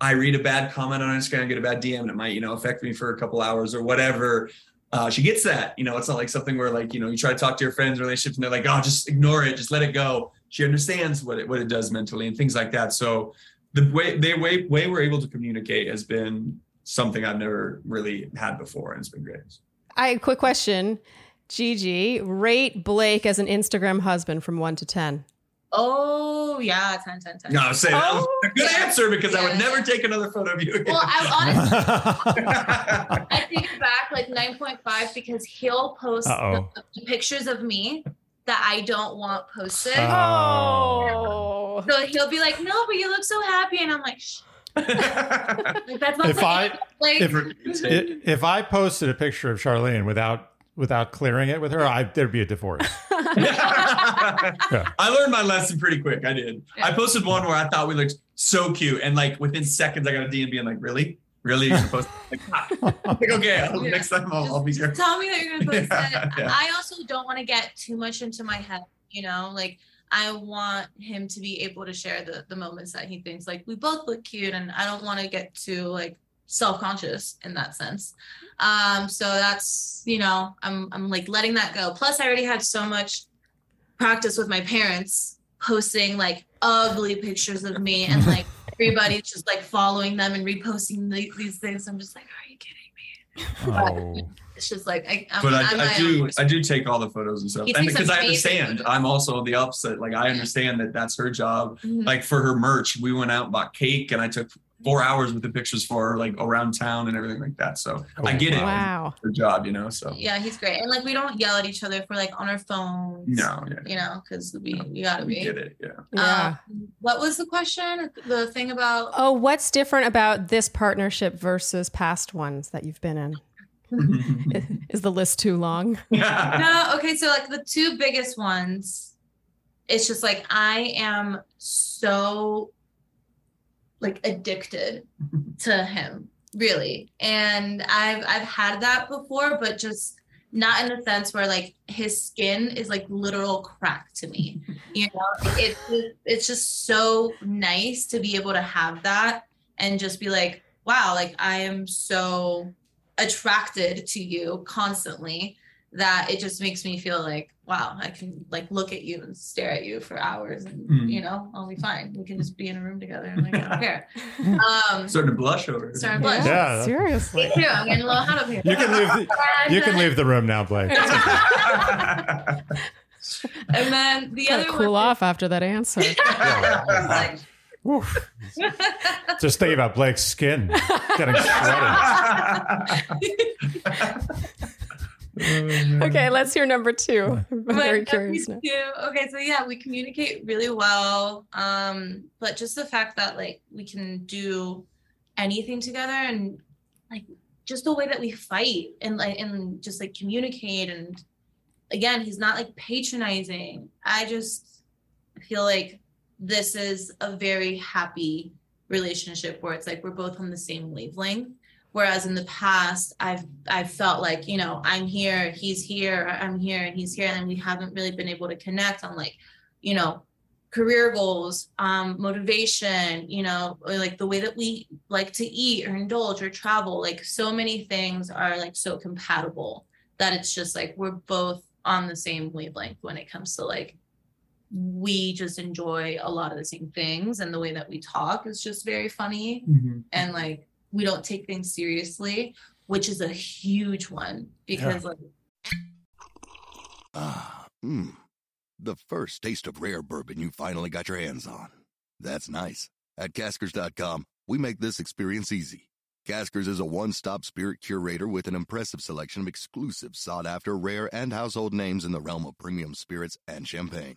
I read a bad comment on Instagram, get a bad DM, and it might, you know, affect me for a couple hours or whatever uh, she gets that. You know, it's not like something where like you know you try to talk to your friends, relationships, and they're like, oh, just ignore it, just let it go. She understands what it what it does mentally and things like that. So the way they way way we're able to communicate has been something I've never really had before, and it's been great. I quick question. Gigi, rate Blake as an Instagram husband from one to ten. Oh yeah, 10, 10, 10. No, I say that was Oh, a good yeah. answer because I would never take another photo of you again. Well, I honestly I take it back like 9.5 because he'll post the, the pictures of me that I don't want posted. Oh. oh. so he'll be like, "No, but you look so happy," and I'm like, Shh. like "That's not If I- like." if, if I posted a picture of Charlene without without clearing it with her, I, there'd be a divorce. I learned my lesson pretty quick. I did. I posted one where I thought we looked so cute, and like within seconds, I got a DM being like, "Really, really?" You're supposed to like. I'm like, okay, Yeah. next time I'll, I'll be Just here. Tell me that you're gonna post Yeah, it. yeah. I also don't want to get too much into my head, you know, like I want him to be able to share the the moments that he thinks like we both look cute and I don't want to get too like self-conscious in that sense. Um so that's, you know, I'm I'm like letting that go. Plus I already had so much practice with my parents posting like ugly pictures of me and like everybody's just like following them and reposting the, these things. I'm just like, are you kidding me? Oh. It's just like I, I'm, But I'm I, my I do. I do take all the photos and stuff, and because I understand. I'm also the opposite. Like I understand that that's her job. Mhm. Like for her merch, we went out and bought cake, and I took four hours with the pictures for her, like around town and everything like that. So I Oh, get it. Wow. Her job, you know. So yeah, he's great, and like we don't yell at each other if we're like on our phones. no, yeah, you know, because we we gotta we be. get it. Yeah. Yeah. Um, what was the question? The thing about Oh, what's different about this partnership versus past ones that you've been in? Is the list too long? no, okay, so like the two biggest ones, it's just like I am so like addicted to him, really. And I've I've had that before, but just not in the sense where like his skin is like literal crack to me. You know, it, it it's just so nice to be able to have that and just be like, wow, like I am so attracted to you constantly that it just makes me feel like wow i can like look at you and stare at you for hours and Mm. you know i'll be fine we can just be in a room together and like i don't care um Starting to blush over. it. Starting to blush. Yeah. Seriously. me too i'm getting a little hot up here You can leave. The, you can leave the room now, Blake. and then the Kind other of cool one off after that answer. I was like, Oof. Just think about Blake's skin getting shredded. okay, let's hear number two. I'm But very curious two- Okay, so yeah, we communicate really well. Um, but just the fact that like we can do anything together and like just the way that we fight and like and just like communicate and again, he's not like patronizing. I just feel like this is a very happy relationship where it's like we're both on the same wavelength. Whereas in the past i've i've felt like you know i'm here he's here i'm here and he's here and we haven't really been able to connect on like you know career goals um motivation you know like the way that we like to eat or indulge or travel. Like so many things are like so compatible that it's just like we're both on the same wavelength when it comes to like we just enjoy a lot of the same things and the way that we talk is just very funny Mhm. and like we don't take things seriously which is a huge one because like Ah, mmm. The first taste of rare bourbon you finally got your hands on. That's nice. At Caskers.com, we make this experience easy. Caskers is a one stop spirit curator with an impressive selection of exclusive, sought after, rare, and household names in the realm of premium spirits and champagne.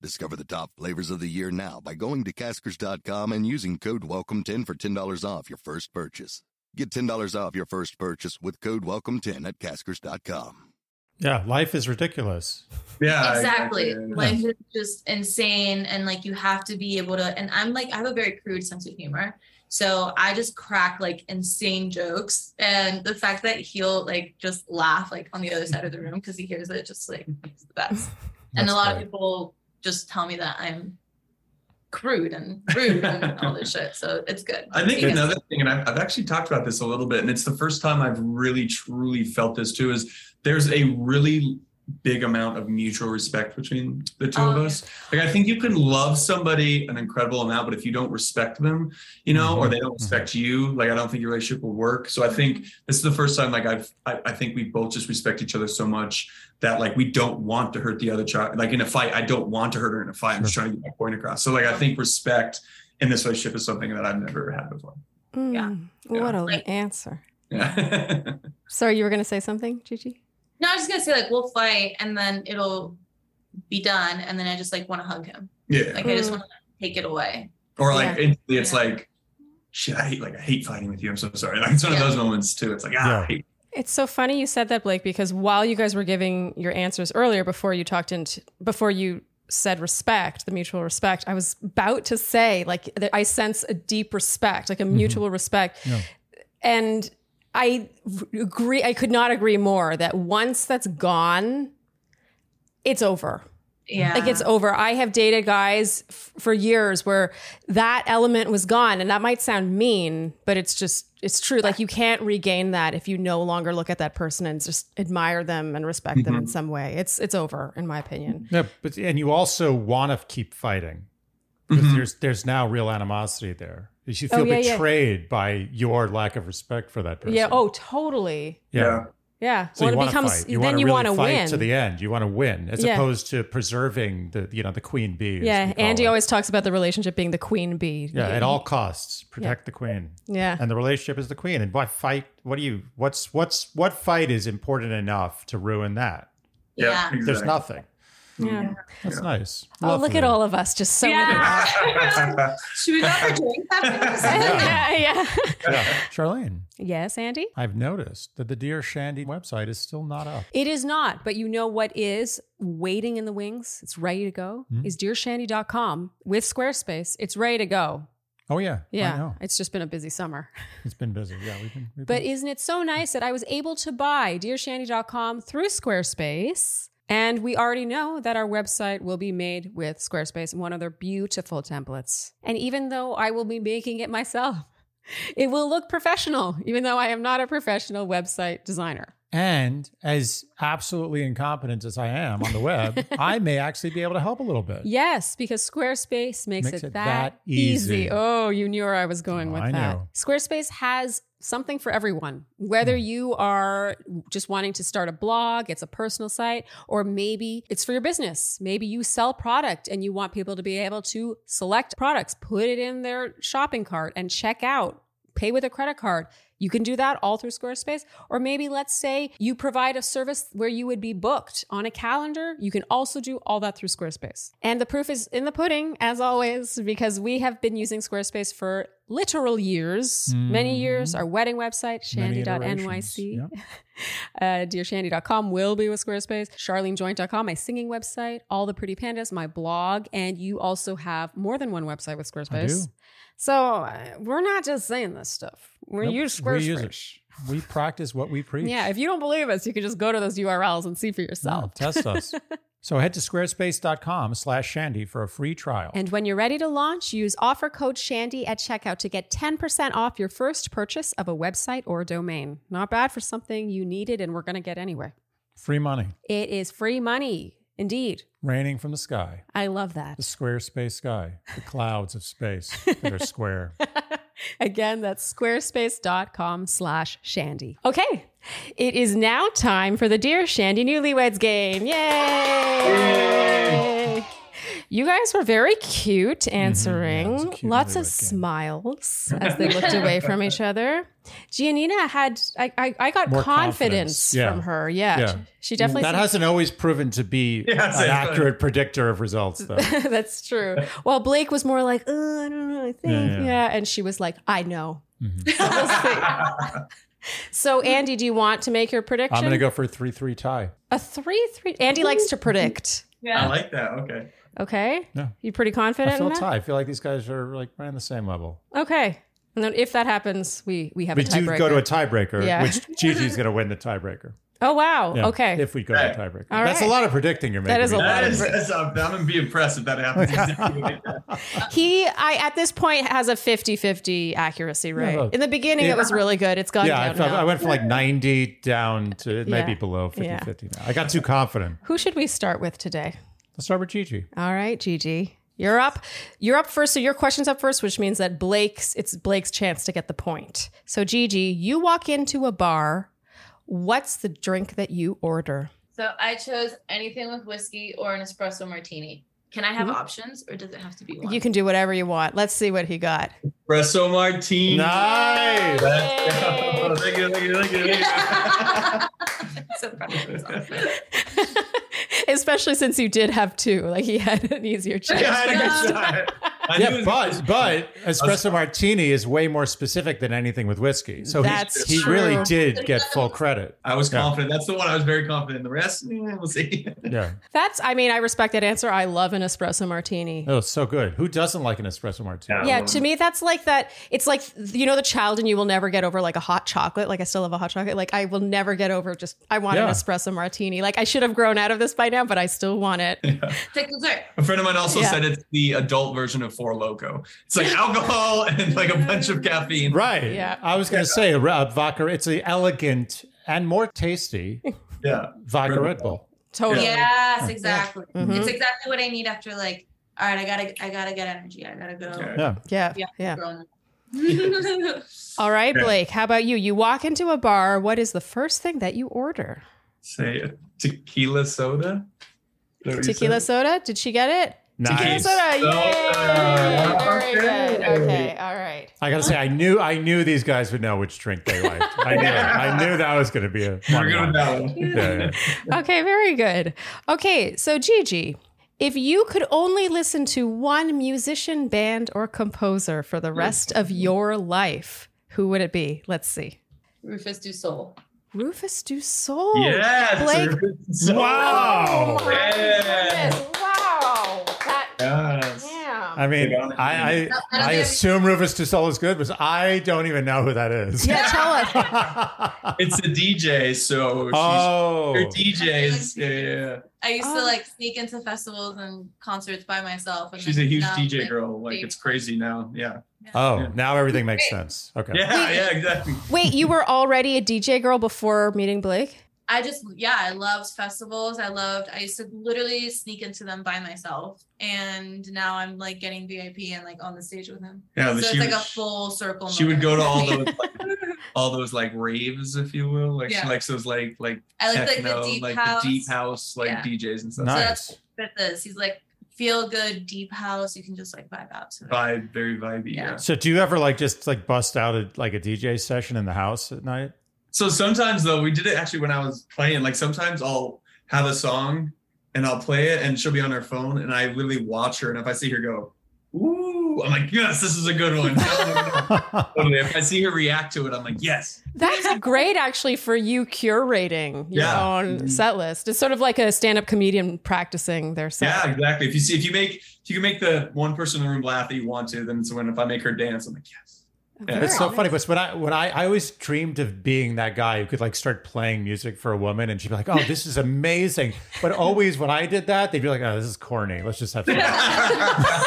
Discover the top flavors of the year now by going to Caskers.com and using code WELCOME10 for $10 off your first purchase. Get $10 off your first purchase with code WELCOME10 at Caskers.com. Yeah, life is ridiculous. Yeah, exactly. exactly. Life is just insane, and like you have to be able to. And I'm like, I have a very crude sense of humor, so I just crack like insane jokes. And the fact that he'll like just laugh like on the other side of the room because he hears it, just like it's the best. and a lot of people just tell me that I'm crude and rude and all this shit. So it's good. I think another thing, and I've, I've actually talked about this a little bit, and it's the first time I've really truly felt this too, is there's a really big amount of mutual respect between the two Oh, of yeah. us. Like I think you can love somebody an incredible amount, but if you don't respect them, you know, or Mhm. they don't respect you, like I don't think your relationship will work. So I think this is the first time like I've I, I think we both just respect each other so much that like we don't want to hurt the other child. Like in a fight, I don't want to hurt her in a fight. I'm just trying to get my point across. So like I think respect in this relationship is something that I've never had before. Yeah. Mm, What a Like- answer. Yeah. Sorry, you were going to say something, Gigi? No, I was just gonna say like we'll fight and then it'll be done, and then I just like want to hug him. yeah. Like I just Mm. want to take it away. Or like Yeah. it, it's Yeah. like, shit, I hate like I hate fighting with you. I'm so sorry. Like it's one of those moments too. It's like ah, Yeah. I hate. It's so funny you said that, Blake, because while you guys were giving your answers earlier, before you talked into, before you said respect, the mutual respect, I was about to say, like, that I sense a deep respect, like a mutual respect. Yeah. And I r- agree, I could not agree more that once that's gone, it's over. Yeah. Like it's over. I have dated guys f- for years where that element was gone. And that might sound mean, but it's just, it's true. Like you can't regain that if you no longer look at that person and just admire them and respect them in Mm-hmm. some way. It's, it's over, in my opinion. Yeah, but and you also want to keep fighting because Mhm. there's there's now real animosity there. You Oh, feel yeah, yeah. betrayed by your lack of respect for that person. Yeah. Oh, totally. yeah. Yeah. So well, you it want to becomes, fight. You then want you to want to fight win. to the end. You want to win, as Yeah. opposed to preserving the you know the queen bee. yeah. call Andy it. always talks about the relationship being the queen bee. Yeah, at all costs, protect the queen, Yeah. and the relationship is the queen. And what fight? What do you? What's what's what fight is important enough to ruin that? Yeah, Yeah. exactly. There's nothing. Yeah. That's nice. Oh, look at all of us just so Yeah. Should we go for drinks after this? yeah, yeah. Yeah. Charlene, yes, Andy? I've noticed that the Dear Shandy website is still not up. It is not, but you know what is waiting in the wings? It's ready to go. Hmm. Is dearshandy.com with Squarespace. It's ready to go. Oh yeah, I Yeah. know. It's just been a busy summer. It's been busy. Yeah, we've been. We've But been- isn't it so nice that I was able to buy dearshandy.com through Squarespace? And we already know that our website will be made with Squarespace and one of their beautiful templates. And even though I will be making it myself, it will look professional, even though I am not a professional website designer. and as absolutely incompetent as I am on the web, I may actually be able to help a little bit. Yes, because Squarespace makes, Makes it, it that, that easy. easy. Oh, you knew where I was going Oh, with I that. Squarespace has something for everyone. Whether Hmm. you are just wanting to start a blog, it's a personal site, or maybe it's for your business. Maybe you sell product and you want people to be able to select products, put it in their shopping cart and check out, pay with a credit card. You can do that all through Squarespace. Or maybe let's say you provide a service where you would be booked on a calendar. You can also do all that through Squarespace. And the proof is in the pudding, as always, because we have been using Squarespace for literal years, many years. Our wedding website, shandy.nyc. iterations. Uh, dearshandy.com will be with Squarespace. CharleneJoint.com, my singing website, all the pretty pandas, my blog, and you also have more than one website with Squarespace. So uh, we're not just saying this stuff. We Nope, use we Squarespace. use it. We practice what we preach. Yeah, if you don't believe us, you can just go to those URLs and see for No, yourself. test us. So head to squarespace.com slash Shandy for a free trial. And when you're ready to launch, use offer code Shandy at checkout to get 10% off your first purchase of a website or domain. Not bad for something you needed and we're going to get anyway. free money It is free money. Indeed. raining from the sky. I love that. The Squarespace sky. The clouds of space that are square. Again, that's squarespace.com slash shandy. Okay. It is now time for the Dear Shandy Newlyweds game. Yay! You guys were very cute mm-hmm. answering. was a cute Lots of newlywed game. smiles as they looked away from each other. Giannina had, I, I, I got More confidence, confidence. Yeah. from her. Yeah. Yeah. She definitely That seemed- hasn't always proven to be Yeah, an same. accurate predictor of results, though. That's true. Well, Blake was more like, oh, I don't know, I think. Yeah, Yeah, yeah. And she was like, I know. Mm-hmm. So, we'll see. So, Andy, do you want to make your prediction? I'm going to go for a 3 3 tie. A 3 3. Andy likes to predict. Yeah. I like that. Okay. Okay. Yeah. You pretty confident? I confident feel in that? tie. I feel like these guys are like right on the same level. Okay. And then if that happens, we, we have We a do go to a tiebreaker, Yeah. which Gigi's going to win the tiebreaker. Oh, wow. Yeah, okay. If we go to a Okay. tiebreaker. All That's a lot of predicting you're making. That is a lot That of that's, I'm going to be impressed if that happens. Exactly like that. he, I at this point, has a 50 50 accuracy rate. well, in the beginning, it was really good. It's gone Yeah, I, down felt, now. I went from like 90 down to maybe Yeah. below 50 Yeah. 50 now. I got too confident. Who should we start with today? Let's start with Gigi. All right, Gigi. You're up. You're up first. So your question's up first, which means that Blake's it's Blake's chance to get the point. So Gigi, you walk into a bar. What's the drink that you order? So I chose anything with whiskey or an espresso martini. Can I have mm-hmm. options or does it have to be one? You can do whatever you want. Let's see what he got. Espresso martini. Nice. Let's go. Thank you, thank you, thank you, thank you. So proud of myself. Especially since you did have two. Like he had an easier chance. Yeah, I had a good shot. I knew it Yeah, but but espresso martini is way more specific than anything with whiskey. So he- That's he, true. really did get full credit. I was Yeah. confident. That's the one I was very confident. In. The rest, eh, we'll see. Yeah. That's I mean, I respect that answer. I love an espresso martini. Oh, so good. Who doesn't like an espresso martini? Yeah. Yeah, to me, that's like that. It's like you know the child, and you will never get over like a hot chocolate. Like I still love a hot chocolate. Like I will never get over just I want an espresso martini. Like I should have grown out of this by now, but I still want it. Take dessert. A friend of mine also Yeah. said it's the adult version of Four Loco. It's like alcohol and like a bunch of caffeine. Right. Yeah. I was going to say uh, vodka. It's the elegant and more tasty Yeah. vodka Red Bull. Totally. Yes, exactly. Mhm. It's exactly what I need after like, all right, I gotta I gotta get energy. I gotta go. Yeah. Yeah. Yeah. Yeah. Yeah. grown up. All right, Blake. How about you? You walk into a bar. What is the first thing that you order? Say a tequila soda. Is that what you Tequila soda. Did she get it? Tequila soda. Yay! Soda. Very good. Okay. Okay. All right. I gotta say, I knew I knew these guys would know which drink they liked. I knew it. I knew that was gonna be a We're fun good one. one. Yeah, yeah. Okay, very good. Okay, so Gigi, if you could only listen to one musician, band, or composer for the rest of your life, who would it be? Let's see. Rufus Du Sol. Rufus Du Sol. Yes. Blake. Wow. Yeah. Wow. That. Damn. I mean, Big on it. I I, I assume Rufus Du Sol is good, but I don't even know who that is. yeah, tell us. It's a DJ, so she's oh, her DJs. Yeah, yeah, yeah. I used Oh. to like sneak into festivals and concerts by myself. And She's a huge now, DJ like, girl. Like they- it's crazy now. Yeah. oh, Yeah. now everything makes sense. Okay. Yeah, yeah, exactly. Wait, you were already a DJ girl before meeting Blake? I just yeah, I loved festivals. I loved I used to literally sneak into them by myself. And now I'm like getting VIP and like on the stage with him. Yeah, so but it's she like would- a full circle. She would go to all those like, all those like raves, if you will. Like Yeah. she likes those like like I like like techno, the deep like house. the deep house like Yeah. DJs and stuff. Nice. that's fit this. He's like feel good deep house. You can just like vibe out to it. Vibe, very vibey. Yeah. Yeah. So, do you ever like just like bust out a, like a DJ session in the house at night? So sometimes though, we did it actually when I was playing. Like sometimes I'll have a song and I'll play it and she'll be on her phone and I literally watch her and if I see her go, ooh, I'm like, yes, this is a good one. Totally. If I see her react to it, I'm like, yes. That's great, actually, for you curating your Yeah. own Mhm. set list. It's sort of like a stand-up comedian practicing their set. Yeah, exactly. If you see, if you make, if you can make the one person in the room laugh that you want to, then it's when if I make her dance, I'm like, yes. It's so funny, but when I when I I always dreamed of being that guy who could like start playing music for a woman, and she'd be like, "Oh, this is amazing." But always when I did that, they'd be like, "Oh, this is corny. Let's just have fun."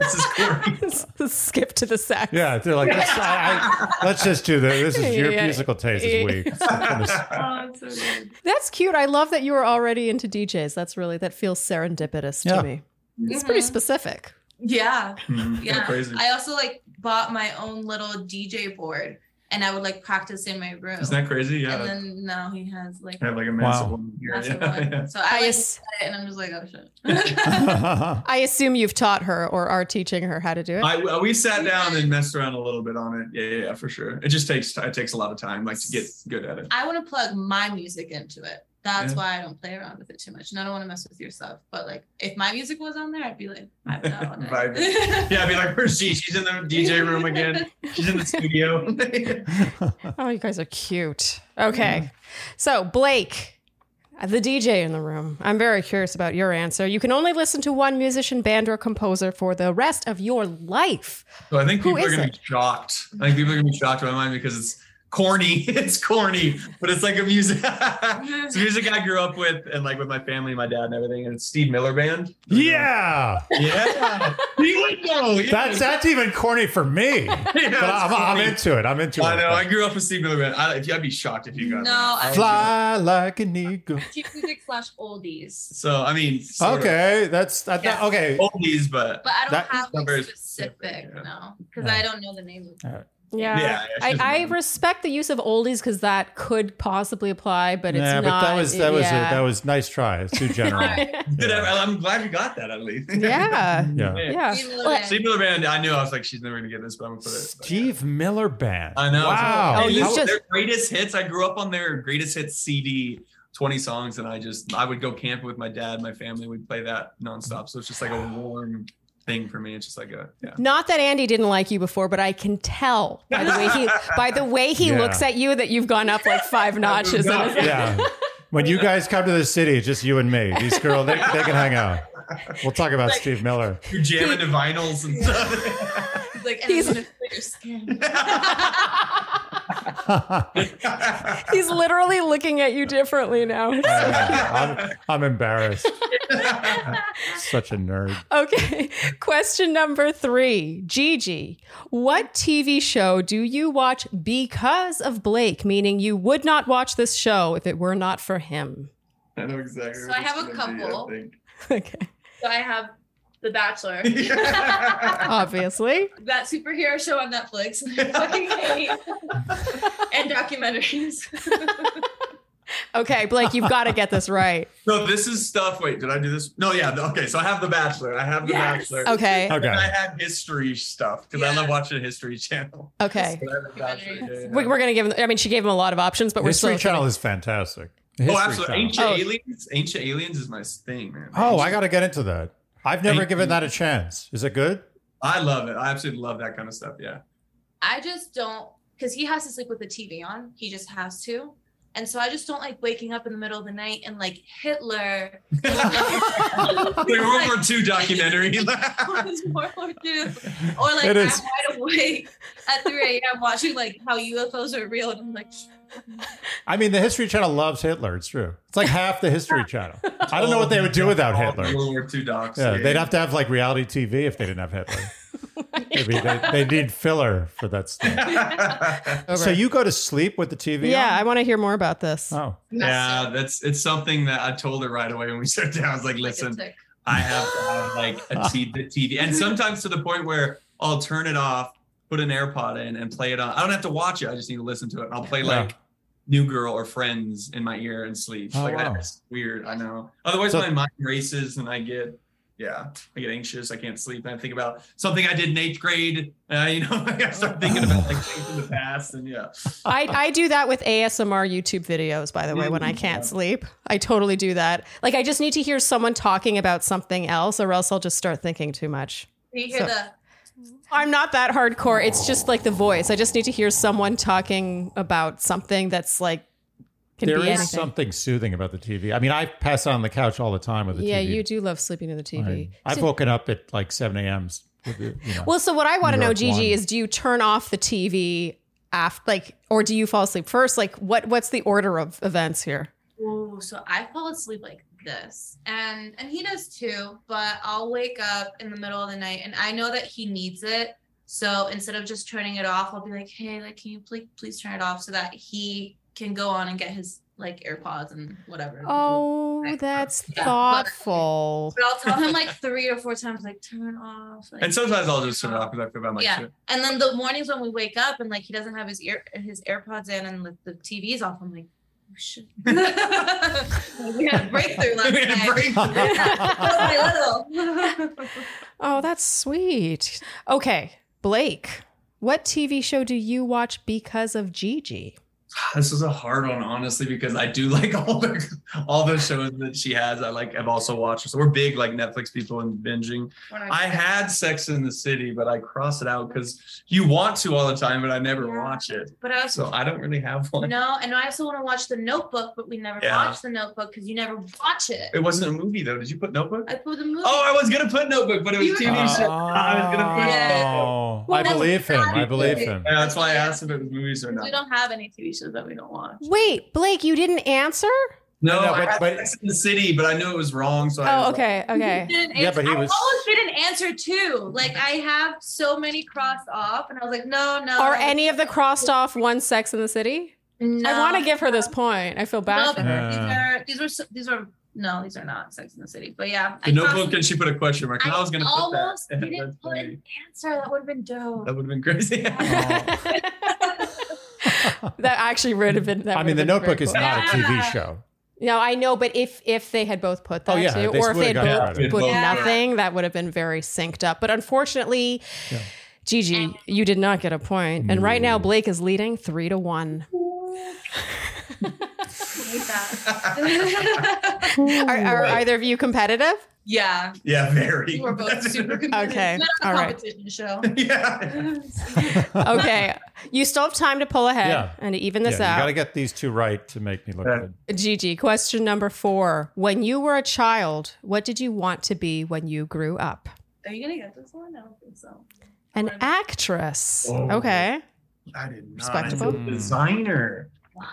This is corny. Skip to the sax. yeah, they're like, let's, I, I, "Let's just do this. This is your Yeah. musical taste is weak." Oh, it's so good. That's cute. I love that you were already into DJs. That's really that feels serendipitous to Yeah. me. It's pretty specific. Yeah. Mhm, Yeah. Crazy. I also like bought my own little DJ board and I would like practice in my room. Isn't that crazy? Yeah. And then now he has like I have like a massive Wow. one here. massive Yeah, one. yeah. So I I like ass- it and I'm just like, oh shit. I assume you've taught her or are teaching her how to do it. I, uh, we sat down and messed around a little bit on it. Yeah, yeah, yeah, for sure. It just takes it takes a lot of time, like to get good at it. I want to plug my music into it. That's Yeah. why I don't play around with it too much. And I don't want to mess with your stuff. But like if my music was on there, I'd be like, I don't know. Vibing. Yeah, I'd be like, where's she? She's in the DJ room again. She's in the studio. oh, you guys are cute. Okay. So, Blake, the DJ in the room. I'm very curious about your answer. You can only listen to one musician, band, or composer for the rest of your life. so I think Who people are gonna be shocked. I think people are gonna be shocked by mine because it's corny. It's corny, but it's like a music. it's music I grew up with and like with my family, my dad, and everything. And it's Steve Miller Band. yeah, Yeah. He would know. Yeah. that's that's even corny for me. Yeah, But I'm, I'm into it. I'm into I it. I know. I grew up with Steve Miller Band. I, if, I'd be shocked if you got No. I- Fly like an eagle. Cheap music slash oldies. So I mean, sort of Okay, that's that, that- Yeah. okay. oldies, but But I don't That- have not like specific, specific, yeah. no. Because Yeah. I don't know the name of it. Yeah. Yeah, I, I respect the use of oldies because that could possibly apply, but it's yeah, not. but that was that was yeah. a, that was nice try. It's too general. Good, Yeah. I- I'm glad you got that at least. yeah. Yeah. Yeah. Steve Miller Well, Band. Steve Miller Band. I knew I was like, she's never gonna get this, but I'm gonna put it. but yeah. Steve Miller Band. I know. Wow. Oh, you How- just- their greatest hits. I grew up on their greatest hits CD, 20 songs, and I just I would go camping with my dad, my family. We'd play that nonstop. So it's just like a warm thing for me. It's just like a yeah. Not that Andy didn't like you before, but I can tell by the way he by the way he Yeah. looks at you that you've gone up like five notches. in his- yeah. When you guys come to the city, it's just you and me. These girls, they, they can hang out. We'll talk about Steve Miller. You're jamming to vinyls and stuff. He's like, and He's- I'm gonna put your skin. He's literally looking at you differently now. I'm, I'm embarrassed. Such a nerd. Okay. Question number three. Gigi, what TV show do you watch because of Blake? Meaning you would not watch this show if it were not for him. I know exactly. So I have a gonna be, I couple. think. Okay. So I have The Bachelor. Obviously. that superhero show on Netflix. And documentaries. Okay, Blake, you've got to get this right. So this is stuff. Wait, did I do this? No, yeah. Okay, so I have The Bachelor. I have The Yes. Bachelor. Okay. Okay. And I have history stuff because I love watching History Channel. Okay. So I have The Bachelor, yeah, yeah, we, we're going to give him, I mean, she gave him a lot of options, but we're still. History still. Channel is fantastic. Oh, absolutely. Channel. Ancient Oh. Aliens. Ancient Aliens is my thing, man. Oh, I got to get into that. I've never Thank given you. that a chance. Is it good? I love it. I absolutely love that kind of stuff. Yeah. I just don't because he has to sleep with the TV on. He just has to. And so I just don't like waking up in the middle of the night and like Hitler. The World War II documentary. World War II. Or like I'm wide awake at 3 a.m. watching like how UFOs are real. And I'm like, I mean, the History Channel loves Hitler. It's true. It's like half the History Channel. I don't know what they would do without Hitler. the World War II docs. Yeah, they'd have to have like reality TV if they didn't have Hitler. Maybe they, they need filler for that stuff. Over. So you go to sleep with the TV? yeah, I want to hear more about this. Oh, yeah, that's it's something that I told her right away when we sat down. I was like, listen. I have to have like a t- the TV, and sometimes to the point where I'll turn it off, put an AirPod in, and play it on. I don't have to watch it. I just need to listen to it. And I'll play like New Girl or Friends in my ear and sleep. Oh, like wow. that's weird. I know. Otherwise, So- my mind races and I get. Yeah, I get anxious. I can't sleep. And I think about something I did in eighth grade. Uh, you know, I start thinking about like things in the past, and yeah. I, I do that with ASMR YouTube videos, by the way, when I can't sleep. I totally do that. Like, I just need to hear someone talking about something else, or else I'll just start thinking too much. You hear So- the I'm not that hardcore. It's just like the voice. I just need to hear someone talking about something that's like, can there be is anything. something soothing about the TV. I mean, I pass out on the couch all the time with the yeah, TV. Yeah, you do love sleeping to the TV. I, I've woken up at like 7 a.m. you know. Well, so what I want to know, York Gigi, one. is do you turn off the TV after, like, or do you fall asleep first? Like, what what's the order of events here? Oh, so I fall asleep like this, and and he does too. But I'll wake up in the middle of the night, and I know that he needs it. So instead of just turning it off, I'll be like, "Hey, like, can you please please turn it off so that he can go on and get his like AirPods and whatever." Oh, that's Yeah, thoughtful. But I'll tell him like three or four times, like, turn it off. Like, And sometimes I'll just turn it off because I feel bad. Like, yeah. shit. And then the mornings when we wake up and like he doesn't have his ear his AirPods in and the, the TV's off, I'm like, shit. Oh, we had a breakthrough last We had a night. breakthrough. Little. Oh, that's sweet. Okay, Blake, what TV show do you watch because of Gigi? This is a hard one, honestly, because I do like all the all the shows that she has. I like. I've also watched. So we're big like Netflix people and binging. I had Sex in the City, but I cross it out because you want to all the time, but I never Yeah. watch it. but I also So I don't really have one. no, and I also want to watch the Notebook, but we never Yeah. watched the Notebook because you never watch it. It wasn't a movie though. Did you put Notebook? I put the movie. Oh, I was gonna put Notebook, but it was You- TV show. I was gonna put Yeah. Oh, Well, I believe him. I believe him. Yeah, that's why I asked if it was movies or not we don't have any TV shows that we don't watch. Wait, Blake, you didn't answer? No, I know, I but- had but- Sex in the City, but I knew it was wrong. So I Oh, was okay, okay. Didn't Yeah, but he was- I almost didn't answer too. Like I have so many crossed off, and I was like, no, no. Are any of the crossed off one Sex in the City? No. I want to give her this point. I feel bad No, for but her. these are these were s- these are no, these are not Sex in the City. But yeah, The Notebook, and she put a question mark. and I, was gonna put that. almost That's didn't put an answer. That would have been dope. That would have been crazy. that actually would have been. That I mean, The Notebook very is cool. not a TV show. No, I know, but if if they had both put that Oh, yeah, too, they or if they had both credit. put Yeah. nothing, that would have been very synced up. But unfortunately, Yeah. Gigi, you did not get a point. And right now, Blake is leading three to one. Like that. Are, are either of you competitive? yeah, yeah, very. we're both super competitive. Okay, Not all right. competition show. yeah. Okay, you still have time to pull ahead Yeah. and to even Yeah, this you out. got to get these two right to make me look Yeah. good. Gigi, question number four. When you were a child, what did you want to be when you grew up? Are you gonna get this one? I don't think so. An actress. Oh. Okay. I did not. Respectable. A designer. What?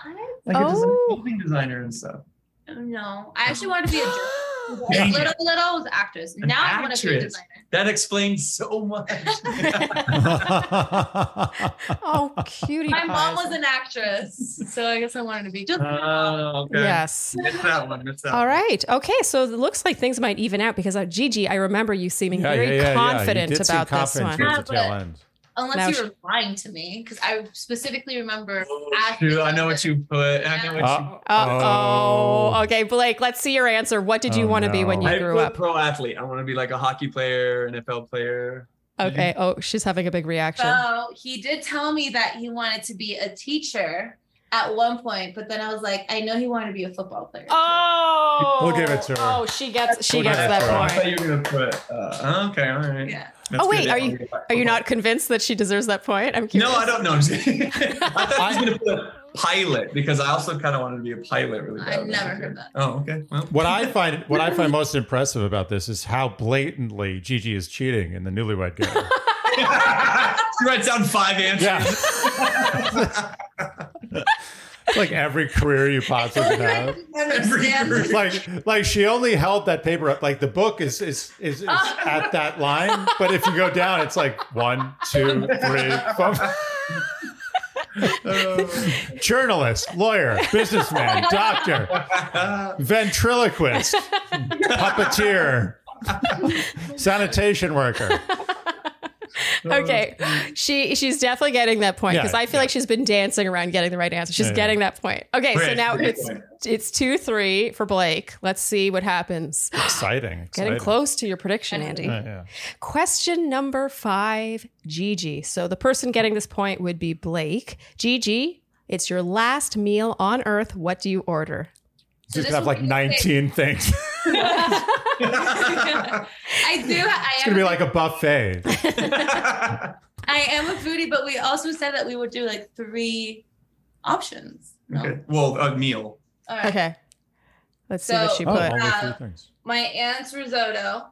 Like a design, Oh. clothing designer and stuff. No, I actually wanted to be a journalist. Dang little little was actress. An now I want to be a designer. That explains so much. Oh, cutie My mom was an actress, so I guess I wanted to be just. Oh, okay. Yes. Missed that one. Missed that All one. right. Okay. So it looks like things might even out because uh, Gigi, I remember you seeming Yeah, very yeah, yeah, yeah. confident You did seem about this confident one. Towards the Yeah, tail but- end. Unless Now you she- were lying to me, because I specifically remember. Oh, shoot, I know what you put. I know what you. Uh, Uh oh. Okay, Blake, let's see your answer. What did you Oh, want to be when you no. I grew up? pro athlete. I want to be like a hockey player, NFL player. Okay. Oh, she's having a big reaction. So he did tell me that he wanted to be a teacher at one point, but then I was like, I know he wanted to be a football player. too. Oh, We'll give it to her. Oh, she gets she We'll gets that to her. I point. thought you were gonna put. Uh, okay, all right. Yeah. That's Oh, wait, are you- Are you not convinced that she deserves that point? I'm curious. No, I don't know. I'm just. I thought you were gonna put pilot because I also kind of wanted to be a pilot really bad. I've never heard that. Oh, okay. Well, What I find what I find most impressive about this is how blatantly Gigi is cheating in the Newlywed Game. she writes down five answers. Yeah. Like every career you possibly have. Every Understand. Like, like she only held that paper up. Like the book is is is, is at that line, but if you go down, it's like one, two, three, four. Journalist, lawyer, businessman, doctor, ventriloquist, puppeteer, sanitation worker. Okay, she she's definitely getting that point because Yeah, I feel yeah. like she's been dancing around getting the right answer. She's Yeah, yeah. getting that point. Okay, so now it's point. it's two three for Blake. Let's see what happens. Exciting. exciting. Getting close to your prediction, Andy. Yeah, yeah. Question number five, Gigi. So the person getting this point would be Blake. Gigi, it's your last meal on Earth. What do you order? So She's gonna have like be- 19 things. I do. I It's gonna be like a buffet. I am a foodie, but we also said that we would do like three options. No? okay. Well, a meal. All right. Okay. Let's see what she Oh, put. only three Uh. My aunt's risotto,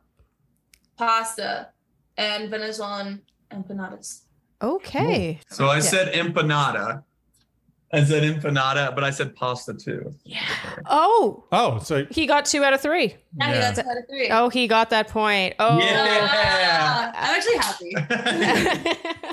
pasta, and Venezuelan empanadas. Okay. So I said empanada. I said empanada, but I said pasta too. Yeah. Oh, Oh, so he got two out of three. Yeah, Yeah. that's out of three. Oh, he got that point. Oh. Yeah. I'm actually happy.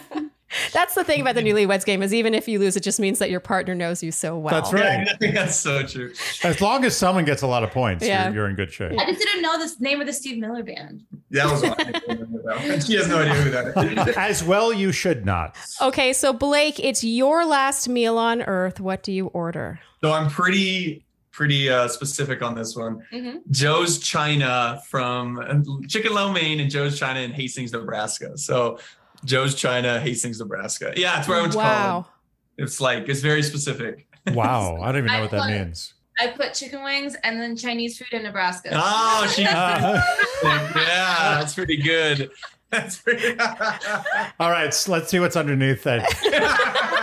That's the thing about the newlyweds game is even if you lose, it just means that your partner knows you so well. That's right. Yeah, I think that's so true. as long as someone gets a lot of points, Yeah. you're, you're in good shape. I just didn't know the name of the Steve Miller band. That was awesome. She has no idea who that is. As well, you should not. Okay, so Blake, it's your last meal on earth. What do you order? So I'm pretty pretty uh, specific on this one. Mhm. Joe's China from Chicken Lo Mein and Joe's China in Hastings, Nebraska. So Joe's China, Hastings, Nebraska. Yeah, that's where I went to Wow. college. It's like it's very specific. Wow, I don't even know I what that thought- means. I put chicken wings and then Chinese food in Nebraska. Oh, she. Uh, yeah, that's pretty good. That's pretty. all right, so let's see what's underneath that.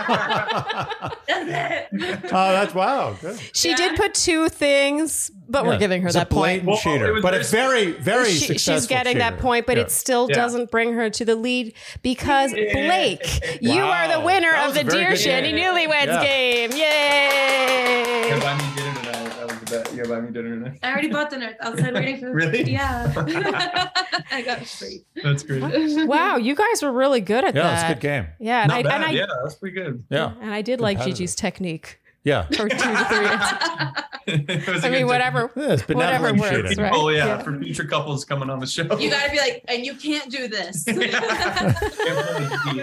That's it. Oh, that's wow. Good. She Yeah. did put two things, but we're giving her it's a that point. blatant Well, it cheater, was but very it's very, very She- successful. she's getting that cheater. point, but Yeah. it still Yeah. doesn't bring her to the lead because Blake, you are the winner That of was the a very Dear good Shandy game. Newlyweds Yeah. game. Yay! Yeah, buy me dinner tonight. That was the bet. Yeah, buy me dinner tonight. I already bought dinner outside waiting for Really? Yeah. I got it free. That's great. Wow, you guys were really good at that. Yeah, that. it's a good game. Yeah, and I, Not and. I yeah, that's pretty good. Yeah, and I did like Competitive. Gigi's technique yeah. for two to three. answers. It was a I good mean, whatever. Yeah, it's Whatever works, right? Oh yeah, Yeah. for future couples coming on the show. You gotta be like, and you can't do this.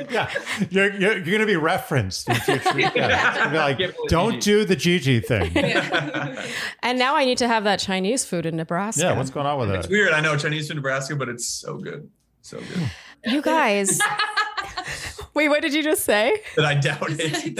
Yeah, you're, you're, you're going to be referenced in future. Yeah. It's be like, Give it a don't Gigi. do the Gigi thing. And now I need to have that Chinese food in Nebraska. Yeah, what's going on with that? It's weird. I know Chinese food, Nebraska, but it's so good, so good you guys. Wait, what did you just say? that I doubt it.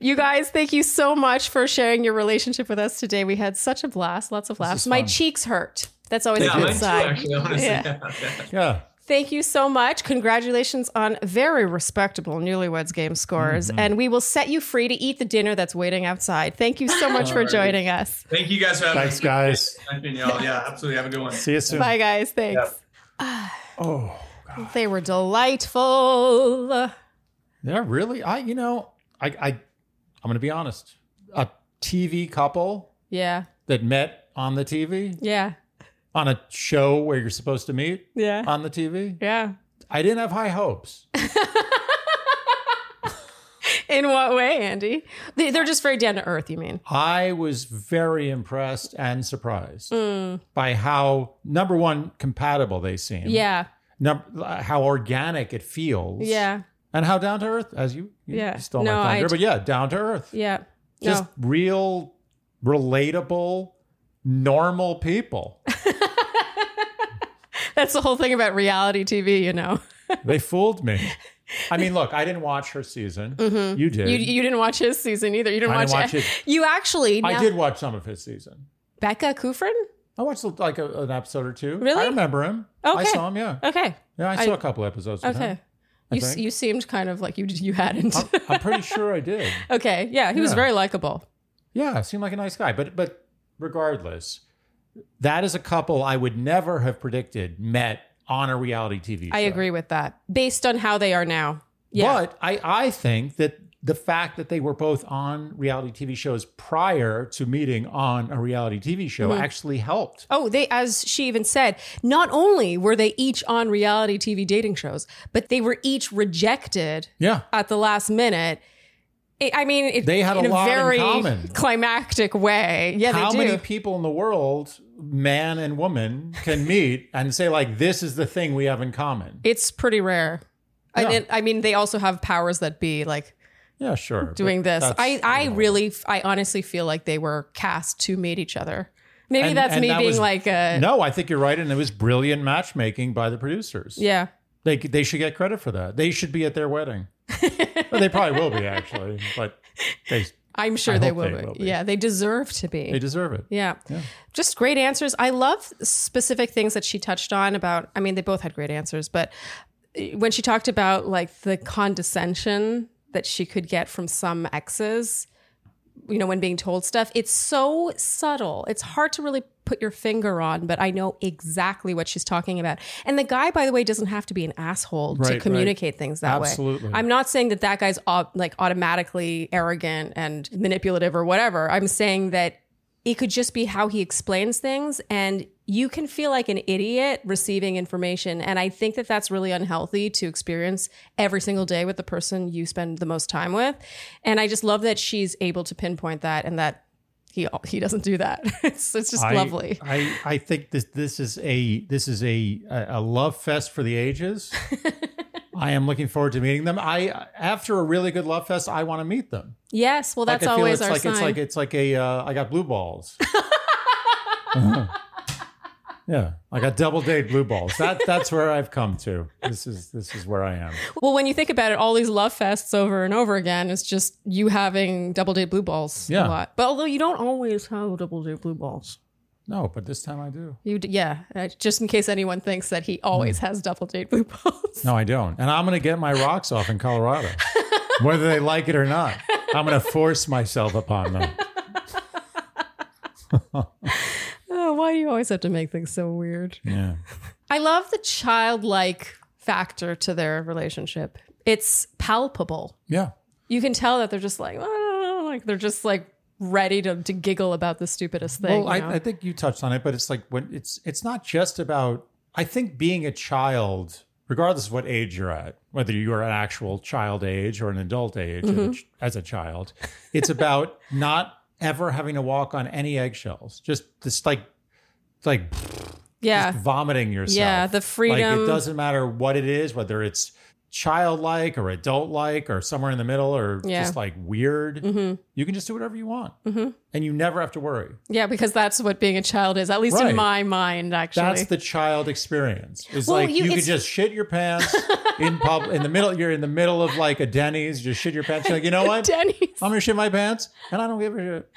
You guys, thank you so much for sharing your relationship with us today. We had such a blast, lots of laughs. My cheeks hurt. That's always yeah, a good mine too, sign. actually. Honestly, Yeah. yeah. yeah. Yeah. Thank you so much. Congratulations on very respectable newlyweds game scores. Mm-hmm. And we will set you free to eat the dinner that's waiting outside. Thank you so much for Alright. joining us. Thank you guys for having Thanks, me. guys. Thank. Yeah, absolutely. Have a good one. See you soon. Bye, guys. Thanks. Oh, They were delightful. Yeah, really? I, you know, I, I, I'm going to be honest. A TV couple Yeah. that met on the TV, Yeah. on a show where you're supposed to meet Yeah. on the TV, Yeah. I didn't have high hopes. In what way, Andy? They- They're just very down to earth, you mean? I was very impressed and surprised Mm. by how number one compatible they seem. Yeah. Num- how organic it feels. Yeah. And how down to earth, as you, you Yeah. stole No, my I thunder, d- but yeah, down to earth. Yeah. Just no. real, relatable, normal people. That's the whole thing about reality TV, you know. they fooled me. I mean, look, I didn't watch her season. You did. Mm-hmm. You, you didn't watch his season either. You didn't I watch, didn't watch it. You actually I did watch some of his season. Becca Kufrin? I watched like a, an episode or two. Really? I remember him. I saw him. Yeah. Okay. Yeah, I I- saw a couple episodes. Okay. I You, think. you seemed kind of like you you hadn't. I'm, I'm pretty sure I did. okay. Yeah, he was Yeah. very likable. Yeah, seemed like a nice guy. But but regardless, that is a couple I would never have predicted met on a reality TV show. I agree with that. Based on how they are now. Yeah. But I, I think that the fact that they were both on reality TV shows prior to meeting on a reality TV show Mm-hmm. actually helped. Oh, they, as she even said, not only were they each on reality TV dating shows, but they were each rejected Yeah. at the last minute. It, I mean, it, They had a lot in very common. climactic way. Yeah, How many people in the world, man and woman, can meet and say, like, this is the thing we have in common? it's pretty rare. Yeah. I mean, they also have powers that be like Yeah, sure. doing this. I, I you know. really, I honestly feel like they were cast to meet each other. Maybe And- that's and me that being was- like a No, I think you're right. And it was brilliant matchmaking by the producers. yeah. They, they should get credit for that. They should be at their wedding. well, they probably will be, actually. But they, I'm sure they will, they be. will be. Yeah, they deserve to be. they deserve it. Yeah. Just great answers. I love specific things that she touched on about I mean they both had great answers, but eh, when she talked about like the condescension that she could get from some exes, you know, when being told stuff. It's so subtle. It's hard to really put your finger on, but I know exactly what she's talking about. And the guy, by the way, doesn't have to be an asshole Right, to right. communicate things that way. Absolutely. way. I'm not saying that that guy's like automatically arrogant and manipulative or whatever. I'm saying that it could just be how he explains things and you can feel like an idiot receiving information and i think that that's really unhealthy to experience every single day with the person you spend the most time with and i just love that she's able to pinpoint that and that he he doesn't do that it's, it's just I- lovely I, I think this this is a this is a a love fest for the ages. I am looking forward to meeting them. I after a really good love fest, I want to meet them. yes well that's like, I feel always it's our like sign it's like it's like a uh, I got blue balls. yeah, I got double date blue balls. That that's where I've come to. This is this is where I am. well when you think about it all these love fests over and over again it's just you having double date blue balls Yeah. a lot but although you don't always have double date blue balls No, but this time I do. You d- yeah, uh, just in case anyone thinks that he always has double date blue balls. No, I don't. And I'm going to get my rocks off in Colorado, whether they like it or not. I'm going to force myself upon them. Oh, why do you always have to make things so weird? Yeah. I love the childlike factor to their relationship. It's palpable. Yeah. You can tell that they're just like, "Ah," like they're just like ready to, to giggle about the stupidest thing. Well, you know? I, I think you touched on it, but it's like when it's it's not just about. I think being a child, regardless of what age you're at, whether you are an actual child age or an adult age as, Mm-hmm. a, as a child, it's about not ever having to walk on any eggshells. Just this like like yeah. vomiting yourself. Yeah, the Like freedom. it doesn't matter what it is, whether it's childlike or adult like or somewhere in the middle or Yeah. just like weird. Mm-hmm. You can just do whatever you want, and you never have to worry. Yeah, because that's what being a child is, at least Right. in my mind, actually. That's the child experience. It's Well, like you- you, could just shit your pants in pub in the middle. You're in the middle of like a Denny's. Just shit your pants. You're like, you know what? Denny's. I'm gonna shit my pants, and I don't give a shit.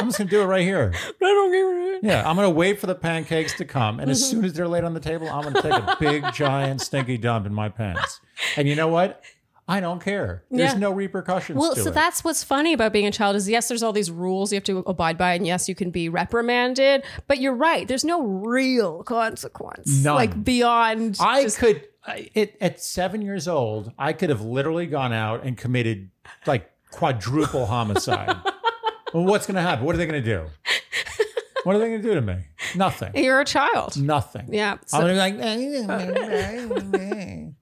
I'm just gonna do it right here. I don't give a shit. Yeah, I'm gonna wait for the pancakes to come, and as mm-hmm. soon as they're laid on the table, I'm gonna take a big, giant, stinky dump in my pants. And you know what? I don't care. There's Yeah. no repercussions. Well, so it. that's what's funny about being a child is yes, there's all these rules you have to abide by, and yes, you can be reprimanded. But you're right. There's no real consequence, None. like beyond. I just- could I- it, at seven years old, I could have literally gone out and committed like quadruple homicide. well, what's going to happen? What are they going to do? What are they going to do to me? Nothing. You're a child. Nothing. Yeah. So, I'm going to be like,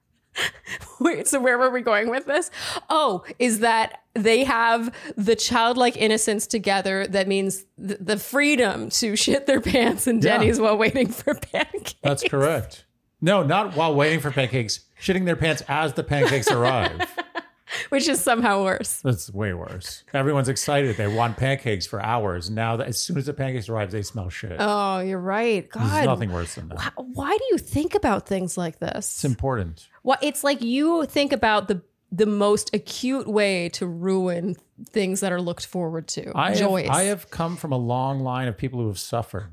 wait, so where were we going with this? Oh, is that they have the childlike innocence together that means th- the freedom to shit their pants in Yeah. Denny's while waiting for pancakes. that's correct. No, not while waiting for pancakes. Shitting their pants as the pancakes arrive. Which is somehow worse. That's way worse. Everyone's excited. They want pancakes for hours. Now, that as soon as the pancakes arrive, they smell shit. Oh, you're right. There's God. nothing worse than that. Why- Why do you think about things like this? It's important. Well, it's like you think about the the most acute way to ruin things that are looked forward to. I have, Joyce. I have come from a long line of people who have suffered.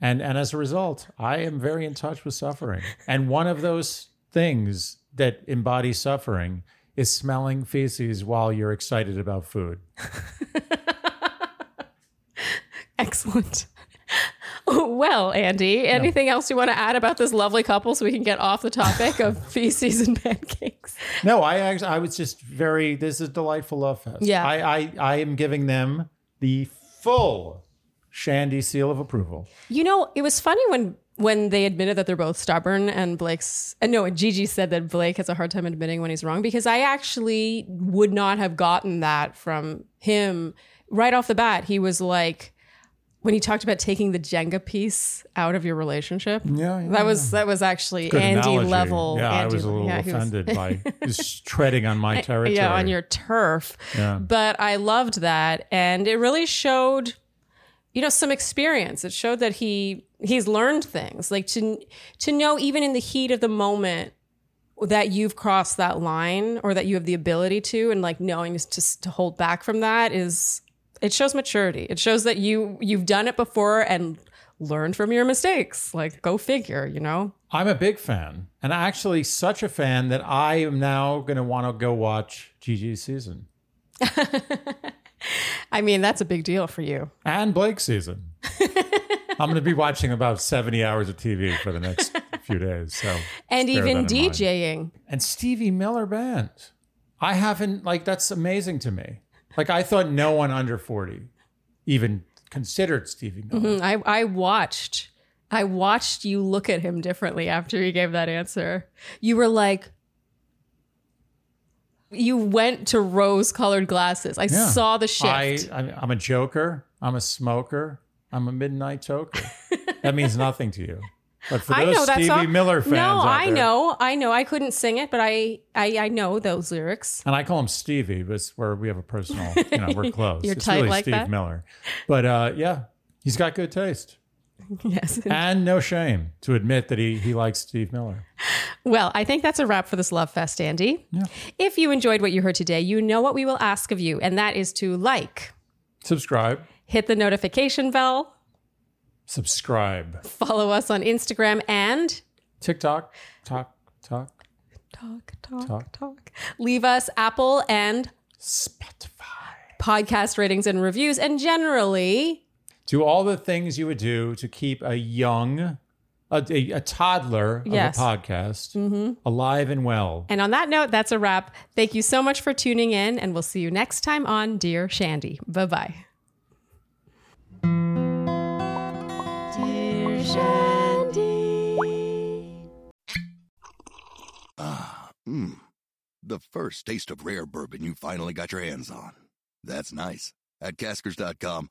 and and as a result, I am very in touch with suffering. And one of those things that embodies suffering is smelling feces while you're excited about food. Excellent. well, Andy, anything else you want to add about this lovely couple so we can get off the topic of feces and pancakes? No, I actually I was just very this is a delightful love fest. Yeah. I I, I am giving them the full Shandy seal of approval. You know, it was funny when when they admitted that they're both stubborn and Blake's and no, and Gigi said that Blake has a hard time admitting when he's wrong because I actually would not have gotten that from him right off the bat. He was like when he talked about taking the Jenga piece out of your relationship. Yeah, yeah, That was that was actually Good Andy analogy. level. Yeah, Andy, I was a little yeah, he was- offended by just treading on my territory. Yeah, on your turf. Yeah. But I loved that. And it really showed, you know, some experience. It showed that he he's learned things. Like to to know even in the heat of the moment that you've crossed that line or that you have the ability to and like knowing to to hold back from that is it shows maturity. It shows that you you've done it before and learned from your mistakes. Like go figure, you know? I'm a big fan, and actually such a fan that I am now going to want to go watch Gigi's season. I mean, that's a big deal for you. and Blake season. I'm going to be watching about 70 hours of TV for the next few days. So, And even in mind. DJing. and Stevie Miller Band. I haven't like that's amazing to me. Like I thought no one under 40 even considered Stevie Miller. Mm, I, I watched. I watched you look at him differently after he gave that answer. You were like, you went to rose colored glasses. I Yeah. saw the shift. I, I'm a joker. I'm a smoker. I'm a midnight toker. that means nothing to you. But for those Stevie song. Miller fans, No, I there- know, I know. I couldn't sing it, but I, I, I know those lyrics. and I call him Stevie, but it's where we have a personal, you know, we're close. You're it's tight really like Steve that? Miller. But uh, yeah, he's got good taste. Yes. And no shame to admit that he, he likes Steve Miller. Well, I think that's a wrap for this Love Fest, Andy. If you enjoyed what you heard today, you know what we will ask of you, and that is to like, Subscribe. hit the notification bell, Subscribe. follow us on Instagram, and TikTok. Talk. Talk. talk, talk, Talk. talk. Leave us Apple and Spotify. podcast ratings and reviews, and generally, Do all the things you would do to keep a young, a, a, a toddler Yes. of a podcast mm-hmm. alive and well. and on that note, that's a wrap. Thank you so much for tuning in, and we'll see you next time on Dear Shandy. Bye bye. Dear Shandy. Mmm. The first taste of rare bourbon you finally got your hands on. That's nice. At Caskers.com,